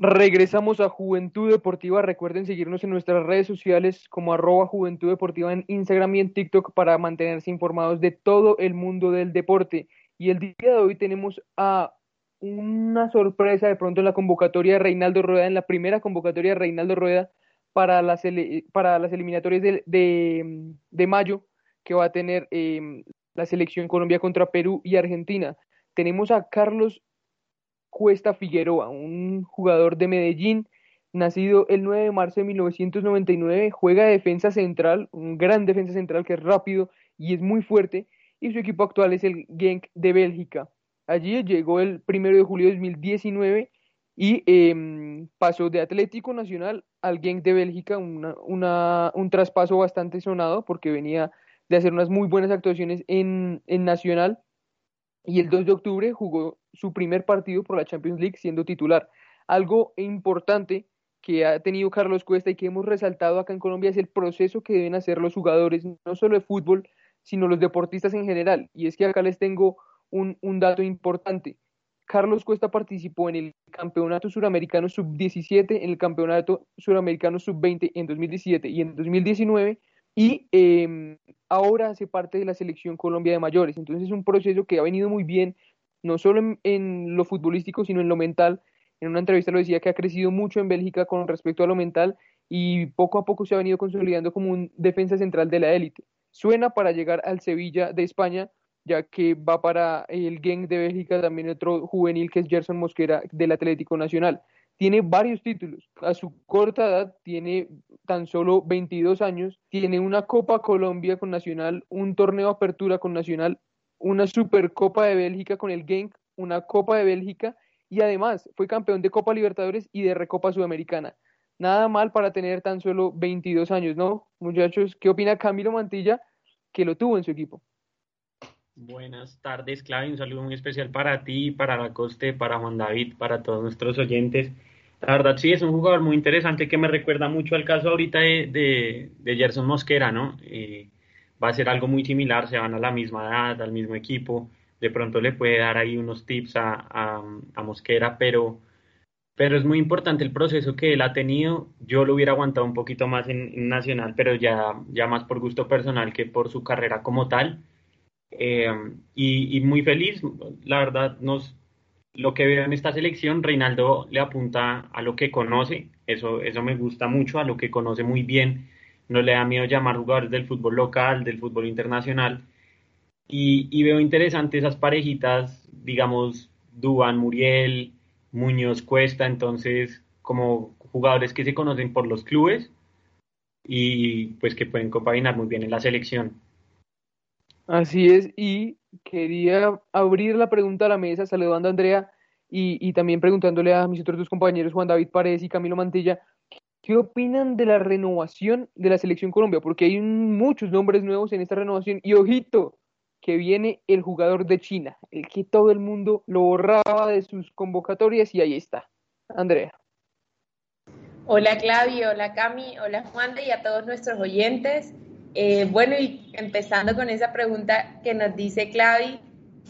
Regresamos a Juventud Deportiva. Recuerden seguirnos en nuestras redes sociales como arroba Juventud Deportiva en Instagram y en TikTok para mantenerse informados de todo el mundo del deporte. Y el día de hoy tenemos a una sorpresa de pronto en la convocatoria de Reinaldo Rueda, en la primera convocatoria de Reinaldo Rueda para las, para las eliminatorias de, de, mayo que va a tener eh, la selección Colombia contra Perú y Argentina. Tenemos a Carlos Cuesta Figueroa, un jugador de Medellín, nacido el 9 de marzo de 1999, juega de defensa central, un gran defensa central que es rápido y es muy fuerte, y su equipo actual es el Genk de Bélgica. Allí llegó el 1 de julio de 2019 y em, pasó de Atlético Nacional al Genk de Bélgica, un traspaso bastante sonado porque venía de hacer unas muy buenas actuaciones en, en Nacional y el 2 de octubre jugó su primer partido por la Champions League siendo titular. Algo importante que ha tenido Carlos Cuesta y que hemos resaltado acá en Colombia es el proceso que deben hacer los jugadores, no solo de fútbol, sino los deportistas en general. Y es que acá les tengo un, un dato importante. Carlos Cuesta participó en el Campeonato Suramericano Sub-17, en el Campeonato Suramericano Sub-20 en 2017 y en 2019 y eh, ahora hace parte de la selección Colombia de mayores. Entonces es un proceso que ha venido muy bien, no solo en, lo futbolístico, sino en lo mental. En una entrevista lo decía que ha crecido mucho en Bélgica con respecto a lo mental y poco a poco se ha venido consolidando como un defensa central de la élite. Suena para llegar al Sevilla de España, ya que va para el Genk de Bélgica también otro juvenil que es Gerson Mosquera del Atlético Nacional tiene varios títulos. A su corta edad tiene tan solo 22 años, tiene una Copa Colombia con Nacional, un torneo Apertura con Nacional, una Supercopa de Bélgica con el Genk, una Copa de Bélgica y además fue campeón de Copa Libertadores y de Recopa Sudamericana. Nada mal para tener tan solo 22 años, ¿no? Muchachos, ¿qué opina Camilo Mantilla que lo tuvo en su equipo? Buenas tardes, Claudio. Un saludo muy especial para ti, para la Coste, para Juan David, para todos nuestros oyentes. La verdad, sí, es un jugador muy interesante que me recuerda mucho al caso ahorita de, de, Gerson Mosquera, ¿no? Eh, va a ser algo muy similar, se van a la misma edad, al mismo equipo. De pronto le puede dar ahí unos tips a, a, Mosquera, pero, pero es muy importante el proceso que él ha tenido. Yo lo hubiera aguantado un poquito más en, en Nacional, pero ya, ya más por gusto personal que por su carrera como tal eh, y, muy feliz, la verdad, nos, lo que veo en esta selección, Reinaldo le apunta a lo que conoce, eso, eso me gusta mucho, a lo que conoce muy bien, no le da miedo llamar jugadores del fútbol local, del fútbol internacional, y, veo interesante esas parejitas, digamos, Duban, Muriel, Muñoz, Cuesta, entonces, como jugadores que se conocen por los clubes y pues que pueden compaginar muy bien en la selección. Así es, y quería abrir la pregunta a la mesa saludando a Andrea y, y también preguntándole a mis otros dos compañeros, Juan David Paredes y Camilo Mantilla, ¿qué opinan de la renovación de la Selección Colombia? Porque hay muchos nombres nuevos en esta renovación y ojito, que viene el jugador de China, el que todo el mundo lo borraba de sus convocatorias y ahí está. Andrea. Hola Claudio, hola Cami, hola Juan y a todos nuestros oyentes. Eh, bueno, y empezando con esa pregunta que nos dice Clavi,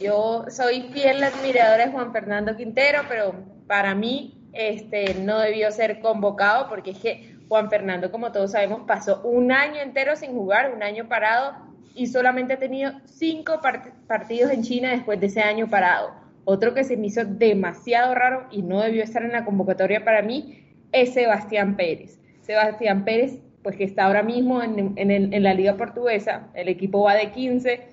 yo soy fiel admiradora de Juan Fernando Quintero, pero para mí este, no debió ser convocado porque es que Juan Fernando, como todos sabemos, pasó un año entero sin jugar, un año parado y solamente ha tenido cinco partidos en China después de ese año parado. Otro que se me hizo demasiado raro y no debió estar en la convocatoria para mí es Sebastián Pérez. Sebastián Pérez pues que está ahora mismo en, en, la liga portuguesa, el equipo va de 15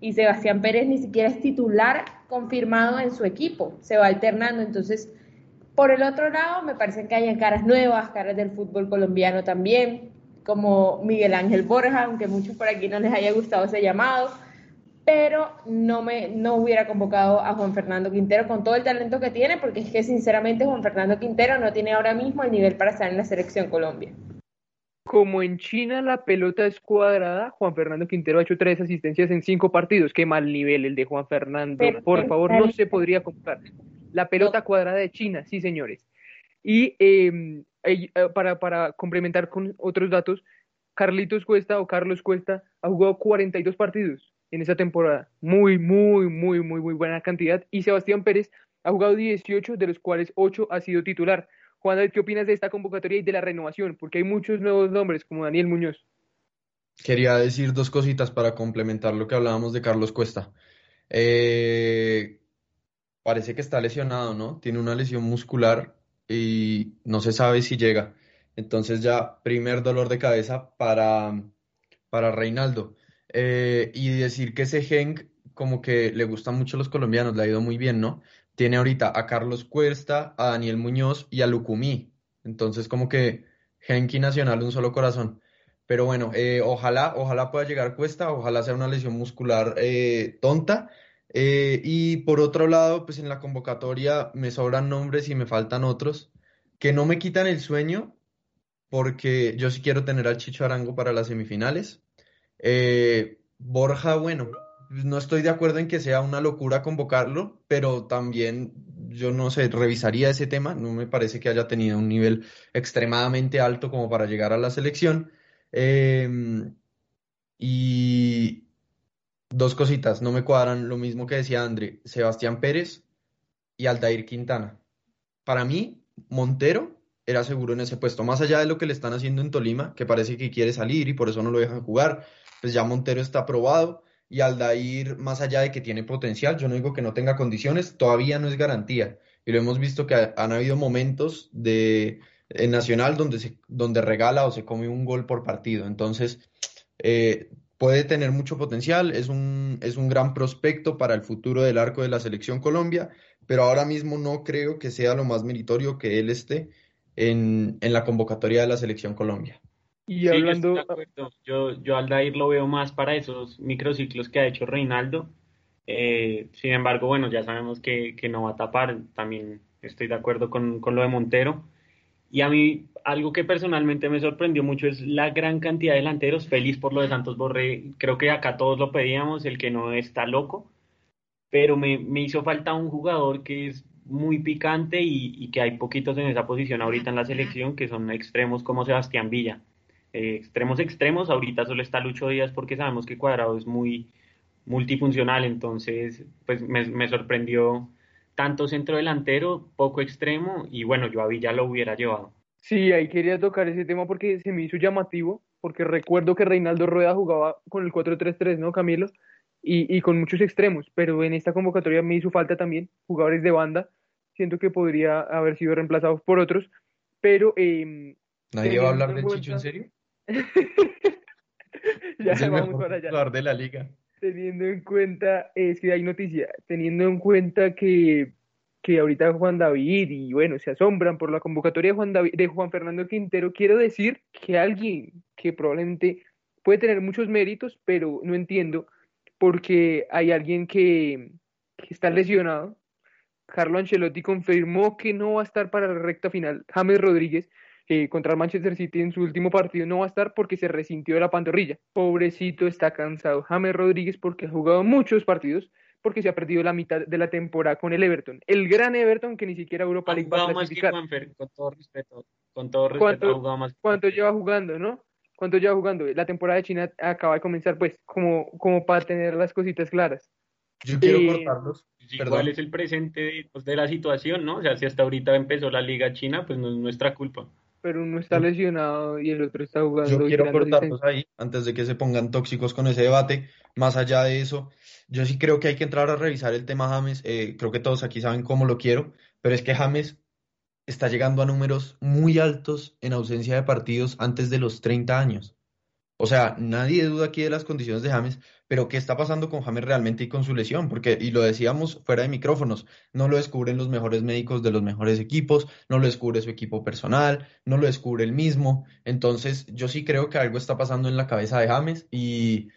y Sebastián Pérez ni siquiera es titular confirmado en su equipo, se va alternando, entonces por el otro lado me parece que hay caras nuevas, caras del fútbol colombiano también, como Miguel Ángel Borja, aunque muchos por aquí no les haya gustado ese llamado, pero no me no hubiera convocado a Juan Fernando Quintero con todo el talento que tiene, porque es que sinceramente Juan Fernando Quintero no tiene ahora mismo el nivel para estar en la selección Colombia. Como en China la pelota es cuadrada, Juan Fernando Quintero ha hecho tres asistencias en cinco partidos. Qué mal nivel el de Juan Fernando. Por favor, no se podría comprar. La pelota cuadrada de China, sí, señores. Y em, eh, para, para complementar con otros datos, Carlitos Cuesta o Carlos Cuesta ha jugado 42 partidos en esa temporada. Muy, muy, muy, muy, muy buena cantidad. Y Sebastián Pérez ha jugado 18, de los cuales 8 ha sido titular. Juan ¿qué opinas de esta convocatoria y de la renovación? Porque hay muchos nuevos nombres, como Daniel Muñoz. Quería decir dos cositas para complementar lo que hablábamos de Carlos Cuesta. Eh, parece que está lesionado, ¿no? Tiene una lesión muscular y no se sabe si llega. Entonces ya primer dolor de cabeza para, para Reinaldo. Eh, y decir que ese Genk como que le gustan mucho los colombianos, le ha ido muy bien, ¿no? Tiene ahorita a Carlos Cuesta, a Daniel Muñoz y a Lucumí. Entonces como que Genk y Nacional un solo corazón. Pero bueno, eh, ojalá, ojalá pueda llegar Cuesta, ojalá sea una lesión muscular eh, tonta. y por otro lado, pues en la convocatoria me sobran nombres y me faltan otros que no me quitan el sueño, porque yo sí quiero tener al Chicho Arango para las semifinales. Eh, Borja, bueno, no estoy de acuerdo en que sea una locura convocarlo, pero también yo no sé, revisaría ese tema. No me parece que haya tenido un nivel extremadamente alto como para llegar a la selección. Em, y dos cositas, no me cuadran lo mismo que decía André, Sebastián Pérez y Aldair Quintana. Para mí, Montero era seguro en ese puesto. Más allá de lo que le están haciendo en Tolima, que parece que quiere salir y por eso no lo dejan jugar, pues ya Montero está aprobado y Aldair, más allá de que tiene potencial, yo no digo que no tenga condiciones, todavía no es garantía. Y lo hemos visto que han habido momentos de en Nacional donde, se, donde regala o se come un gol por partido. Entonces, eh, puede tener mucho potencial, es un, es un gran prospecto para el futuro del arco de la selección Colombia pero ahora mismo no creo que sea lo más meritorio que él esté en, la convocatoria de la Selección Colombia. Y hablando... yo, yo, Aldair lo veo más para esos microciclos que ha hecho Reinaldo. Eh, sin embargo, bueno, ya sabemos que, no va a tapar. También estoy de acuerdo con, con lo de Montero. Y a mí, algo que personalmente me sorprendió mucho es la gran cantidad de delanteros. Feliz por lo de Santos Borré. Creo que acá todos lo pedíamos, el que no está loco pero me, me hizo falta un jugador que es muy picante y, que hay poquitos en esa posición ahorita en la selección, que son extremos como Sebastián Villa. Eh, extremos extremos, ahorita solo está Lucho Díaz porque sabemos que Cuadrado es muy multifuncional, entonces pues me, me sorprendió tanto centro delantero, poco extremo y bueno, yo a Villa lo hubiera llevado. Sí, ahí quería tocar ese tema porque se me hizo llamativo, porque recuerdo que Reinaldo Rueda jugaba con el 4-3-3, ¿no, Camilo? y, con muchos extremos, pero en esta convocatoria me hizo falta también jugadores de banda, siento que podría haber sido reemplazados por otros, pero... Eh, ¿Nadie va a hablar de Chicho en serio? [LAUGHS] ya vamos para allá. Jugador de la liga. Teniendo en cuenta, es que hay noticia, teniendo en cuenta que, que ahorita Juan David y bueno, se asombran por la convocatoria de Juan, David, de Juan Fernando Quintero, quiero decir que alguien que probablemente puede tener muchos méritos, pero no entiendo porque hay alguien que, está lesionado. Carlo Ancelotti confirmó que no va a estar para la recta final. James Rodríguez eh, contra el Manchester City en su último partido no va a estar porque se resintió de la pantorrilla. Pobrecito está cansado. James Rodríguez porque ha jugado muchos partidos porque se ha perdido la mitad de la temporada con el Everton. El gran Everton que ni siquiera Europa League va a clasificar. con todo respeto. Con todo respeto ¿Cuánto, ¿Cuánto lleva jugando, no? ¿Cuánto lleva jugando? La temporada de China acaba de comenzar, pues, como, como para tener las cositas claras. Yo quiero eh, cortarlos. ¿Cuál es el presente pues, de, la situación, no? O sea, si hasta ahorita empezó la Liga China, pues no es nuestra culpa. Pero uno está lesionado y el otro está jugando. Yo quiero cortarlos ahí, antes de que se pongan tóxicos con ese debate. Más allá de eso, yo sí creo que hay que entrar a revisar el tema James. Eh, creo que todos aquí saben cómo lo quiero, pero es que James está llegando a números muy altos en ausencia de partidos antes de los 30 años. O sea, nadie duda aquí de las condiciones de James, pero ¿qué está pasando con James realmente y con su lesión? Porque, y lo decíamos fuera de micrófonos, no lo descubren los mejores médicos de los mejores equipos, no lo descubre su equipo personal, no lo descubre él mismo. Entonces, yo sí creo que algo está pasando en la cabeza de James y,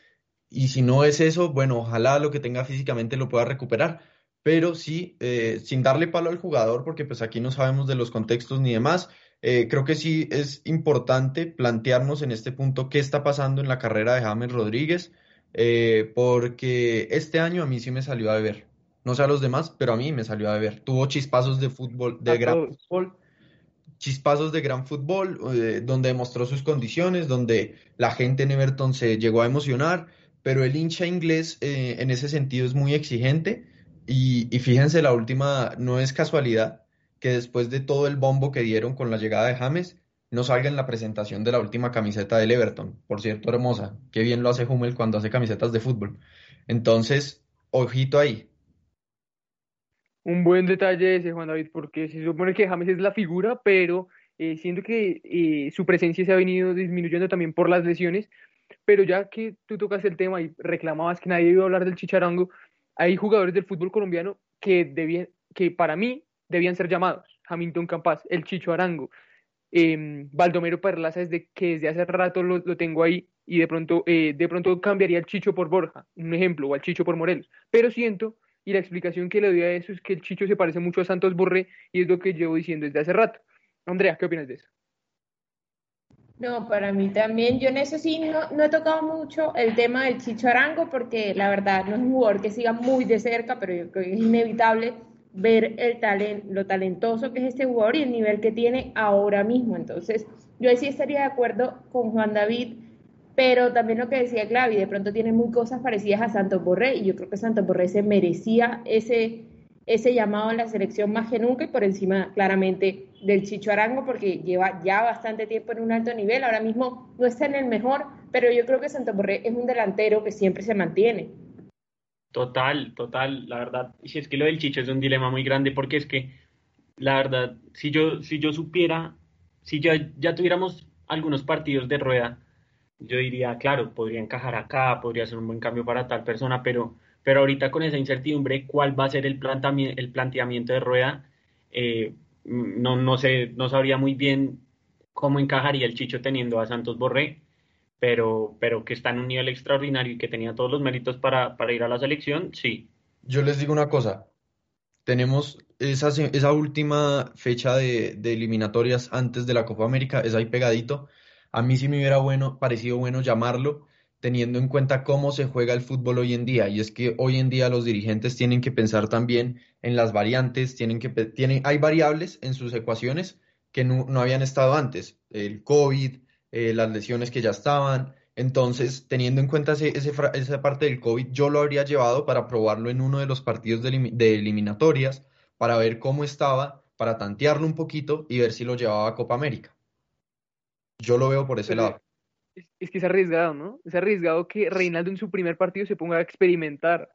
y si no es eso, bueno, ojalá lo que tenga físicamente lo pueda recuperar pero sí, eh, sin darle palo al jugador, porque pues aquí no sabemos de los contextos ni demás, eh, creo que sí es importante plantearnos en este punto qué está pasando en la carrera de James Rodríguez, eh, porque este año a mí sí me salió a beber. No sé a los demás, pero a mí me salió a beber. Tuvo chispazos de fútbol, de gran fútbol, chispazos de gran fútbol, donde demostró sus condiciones, donde la gente en Everton se llegó a emocionar, pero el hincha inglés eh, en ese sentido es muy exigente y, y fíjense, la última no es casualidad que después de todo el bombo que dieron con la llegada de James, no salga en la presentación de la última camiseta del Everton. Por cierto, hermosa. Qué bien lo hace Hummel cuando hace camisetas de fútbol. Entonces, ojito ahí. Un buen detalle ese, Juan David, porque se supone que James es la figura, pero eh, siento que eh, su presencia se ha venido disminuyendo también por las lesiones. Pero ya que tú tocas el tema y reclamabas que nadie iba a hablar del Chicharango, hay jugadores del fútbol colombiano que, debían, que para mí debían ser llamados. Hamilton Campas, el Chicho Arango, eh, Baldomero Perlaza, desde que desde hace rato lo, tengo ahí y de pronto, eh, de pronto cambiaría el Chicho por Borja, un ejemplo, o al Chicho por Morelos. Pero siento y la explicación que le doy a eso es que el Chicho se parece mucho a Santos Borré y es lo que llevo diciendo desde hace rato. Andrea, ¿qué opinas de eso? No, para mí también. Yo en eso sí no, no he tocado mucho el tema del Chicho Arango porque la verdad no es un jugador que siga muy de cerca, pero yo creo que es inevitable ver el talent, lo talentoso que es este jugador y el nivel que tiene ahora mismo. Entonces, yo sí estaría de acuerdo con Juan David pero también lo que decía Clavi, de pronto tiene muy cosas parecidas a Santos Borré, y yo creo que Santos Borré se merecía ese, ese llamado a la selección más que nunca y por encima claramente del Chicho Arango, porque lleva ya bastante tiempo en un alto nivel, ahora mismo no está en el mejor, pero yo creo que Santos Borré es un delantero que siempre se mantiene. Total, total, la verdad, y si es que lo del Chicho es un dilema muy grande, porque es que, la verdad, si yo, si yo supiera, si ya, ya tuviéramos algunos partidos de rueda, yo diría, claro, podría encajar acá, podría ser un buen cambio para tal persona, pero, pero ahorita con esa incertidumbre, ¿cuál va a ser el, planteamiento, el planteamiento de rueda? Eh, no, no, sé, no sabría muy bien cómo encajaría el Chicho teniendo a Santos Borré, pero, pero que está en un nivel extraordinario y que tenía todos los méritos para, para ir a la selección, sí. Yo les digo una cosa, tenemos esa, esa última fecha de, eliminatorias antes de la Copa América, es ahí pegadito a mí sí me hubiera bueno, parecido bueno llamarlo teniendo en cuenta cómo se juega el fútbol hoy en día. Y es que hoy en día los dirigentes tienen que pensar también en las variantes, tienen que, tienen, hay variables en sus ecuaciones que no, habían estado antes, el COVID, eh, las lesiones que ya estaban. Entonces, teniendo en cuenta ese, esa parte del COVID, yo lo habría llevado para probarlo en uno de los partidos de, de eliminatorias, para ver cómo estaba, para tantearlo un poquito y ver si lo llevaba a Copa América. Yo lo veo por ese lado. Es, que es arriesgado, ¿no? Es arriesgado que Reinaldo en su primer partido se ponga a experimentar.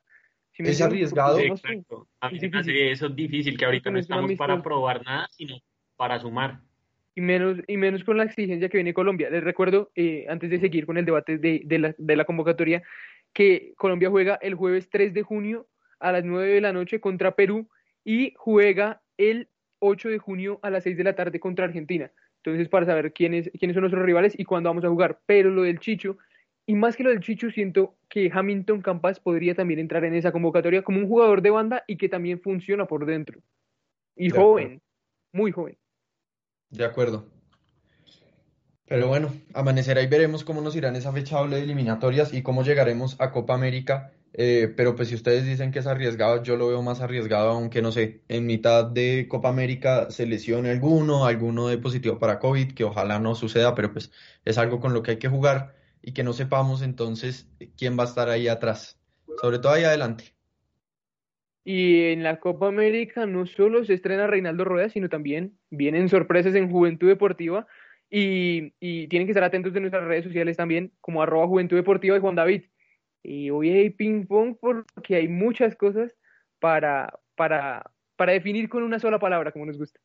es arriesgado. Exacto. A mí me eso es difícil, que ahorita no estamos para probar nada, sino para sumar. Y menos, y menos con la exigencia que viene Colombia. Les recuerdo, eh, antes de seguir con el debate de, de, la, de la convocatoria, que Colombia juega el jueves 3 de junio a las 9 de la noche contra Perú y juega el 8 de junio a las 6 de la tarde contra Argentina. Entonces, para saber quiénes, quiénes son nuestros rivales y cuándo vamos a jugar. Pero lo del Chicho, y más que lo del Chicho, siento que Hamilton Campas podría también entrar en esa convocatoria como un jugador de banda y que también funciona por dentro. Y joven, muy joven. De acuerdo. Pero bueno, amanecerá y veremos cómo nos irán esa fecha doble de eliminatorias y cómo llegaremos a Copa América eh, pero pues si ustedes dicen que es arriesgado, yo lo veo más arriesgado, aunque no sé, en mitad de Copa América se lesione alguno, alguno de positivo para COVID, que ojalá no suceda, pero pues es algo con lo que hay que jugar y que no sepamos entonces quién va a estar ahí atrás, sobre todo ahí adelante. Y en la Copa América no solo se estrena Reinaldo Rueda, sino también vienen sorpresas en Juventud Deportiva y, y tienen que estar atentos de nuestras redes sociales también, como arroba Juventud Deportiva de Juan David. Y hoy hay ping pong porque hay muchas cosas para, para, para definir con una sola palabra, como nos gusta.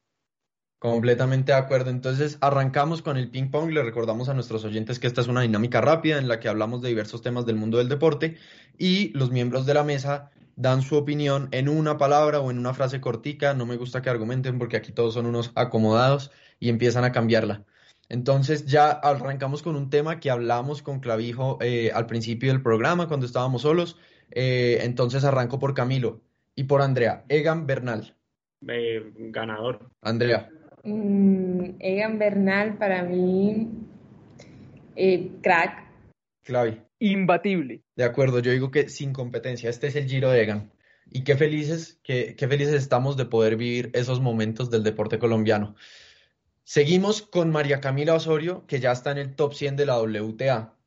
Completamente de acuerdo. Entonces arrancamos con el ping pong. Le recordamos a nuestros oyentes que esta es una dinámica rápida en la que hablamos de diversos temas del mundo del deporte y los miembros de la mesa dan su opinión en una palabra o en una frase cortica. No me gusta que argumenten porque aquí todos son unos acomodados y empiezan a cambiarla. Entonces ya arrancamos con un tema que hablamos con Clavijo eh, al principio del programa cuando estábamos solos. Eh, entonces arranco por Camilo y por Andrea. Egan Bernal. Eh, ganador. Andrea. Mm, Egan Bernal para mí, crack. Clavi. Imbatible. De acuerdo, yo digo que sin competencia. Este es el Giro de Egan. Y qué felices, qué, qué felices estamos de poder vivir esos momentos del deporte colombiano. Seguimos con María Camila Osorio, que ya está en el top 100 de la WTA.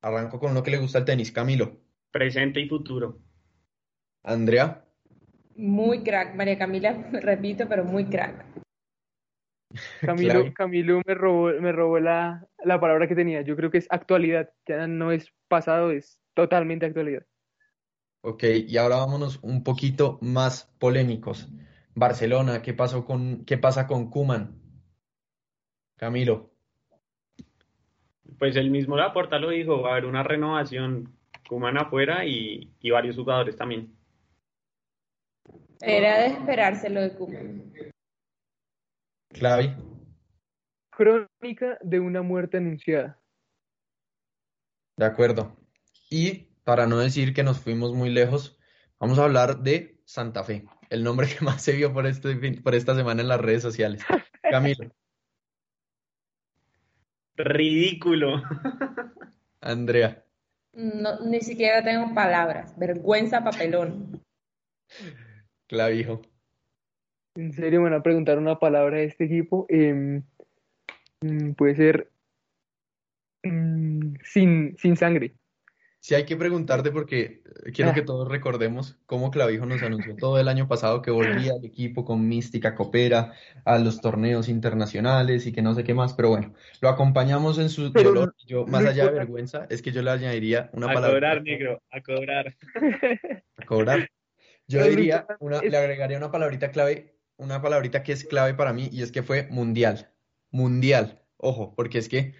Arranco con lo que le gusta el tenis. Camilo. Presente y futuro. Andrea. Muy crack, María Camila, [LAUGHS] repito, pero muy crack. Camilo, Claro. Camilo me robó, me robó la, la palabra que tenía. Yo creo que es actualidad. Ya no es pasado, es totalmente actualidad. Ok, y ahora vámonos un poquito más polémicos. Barcelona, ¿qué pasó con, qué pasa con Koeman? Camilo. Pues el mismo Laporta lo dijo, va a haber una renovación Koeman afuera y, y varios jugadores también. Era de esperarse lo de Koeman. Clavi. Crónica de una muerte anunciada. De acuerdo. Y para no decir que nos fuimos muy lejos, vamos a hablar de Santa Fe, el nombre que más se vio por, este, por esta semana en las redes sociales. Camilo, Ridículo. Andrea, No, ni siquiera tengo palabras. Vergüenza, papelón. Clavijo, En serio, me van a preguntar una palabra de este equipo. Em, mm, puede ser mm, sin, sin sangre. Si hay que preguntarte porque quiero que todos recordemos cómo Clavijo nos anunció todo el año pasado que volvía al equipo con mística copera a los torneos internacionales y que no sé qué más, pero bueno, lo acompañamos en su Pero dolor. Yo, más allá de vergüenza, es que yo le añadiría una A palabra cobrar, negro, a cobrar. a cobrar. [LAUGHS] Yo diría, una, le agregaría una palabrita clave, una palabrita que es clave para mí y es que fue mundial. Mundial. Ojo, porque es que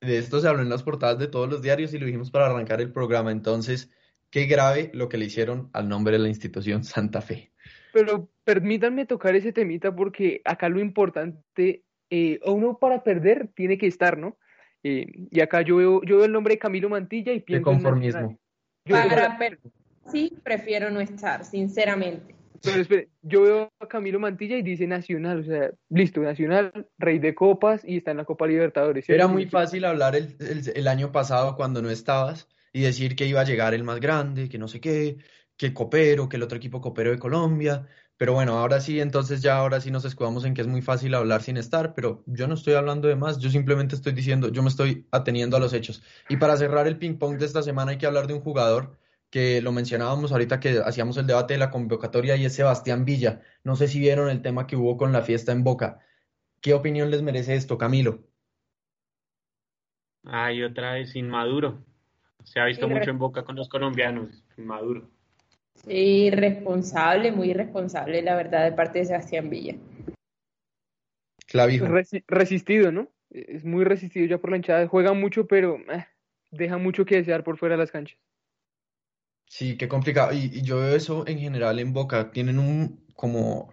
de esto se habló en las portadas de todos los diarios y lo dijimos para arrancar el programa. Entonces, qué grave lo que le hicieron al nombre de la institución Santa Fe. Pero permítanme tocar ese temita porque acá lo importante, eh, uno para perder tiene que estar, ¿no? Eh, y acá yo veo, yo veo el nombre de Camilo Mantilla y De pienso en Nacional. conformismo. Yo, Para per- sí, prefiero no estar, sinceramente. Pero yo veo a Camilo Mantilla y dice Nacional, o sea, listo, Nacional, rey de copas y está en la Copa Libertadores. Era muy fácil hablar el, el- el año pasado cuando no estabas y decir que iba a llegar el más grande, que no sé qué, que Copero, que el otro equipo Copero de Colombia. Pero bueno, ahora sí, entonces ya ahora sí nos escudamos en que es muy fácil hablar sin estar, pero yo no estoy hablando de más, yo simplemente estoy diciendo, yo me estoy ateniendo a los hechos. Y para cerrar el ping pong de esta semana hay que hablar de un jugador que lo mencionábamos ahorita que hacíamos el debate de la convocatoria y es Sebastián Villa. No sé si vieron el tema que hubo con la fiesta en Boca. ¿Qué opinión les merece esto, Camilo? Ay, otra vez Inmaduro. Se ha visto mucho en Boca con los colombianos. Inmaduro. Sí, irresponsable, muy irresponsable, la verdad, de parte de Sebastián Villa. Clavijo. Resi- resistido, ¿no? Es muy resistido ya por la hinchada, juega mucho, pero eh, deja mucho que desear por fuera de las canchas. Sí, qué complicado. Y, yo veo eso en general en Boca. Tienen un, como,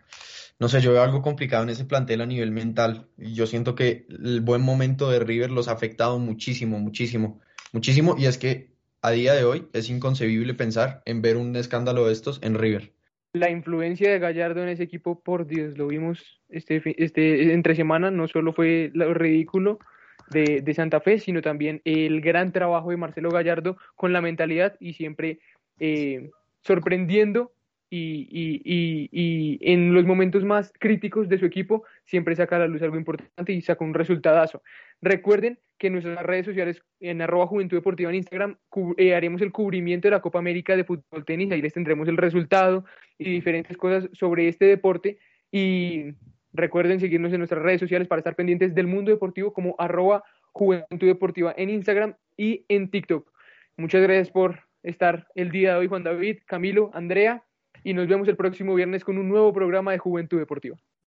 no sé, yo veo algo complicado en ese plantel a nivel mental. Y yo siento que el buen momento de River los ha afectado muchísimo, muchísimo, muchísimo. Y es que a día de hoy es inconcebible pensar en ver un escándalo de estos en River. La influencia de Gallardo en ese equipo, por Dios, lo vimos este, este entre semana, no solo fue lo ridículo de, de Santa Fe, sino también el gran trabajo de Marcelo Gallardo con la mentalidad y siempre eh, sorprendiendo y, en los momentos más críticos de su equipo siempre saca a la luz algo importante y saca un resultadazo. Recuerden que en nuestras redes sociales, en arroba Juventud Deportiva en Instagram, eh, haremos el cubrimiento de la Copa América de Fútbol Tenis, ahí les tendremos el resultado y diferentes cosas sobre este deporte. Y recuerden seguirnos en nuestras redes sociales para estar pendientes del mundo deportivo como arroba Juventud Deportiva en Instagram y en TikTok. Muchas gracias por estar el día de hoy, Juan David, Camilo, Andrea, y nos vemos el próximo viernes con un nuevo programa de Juventud Deportiva.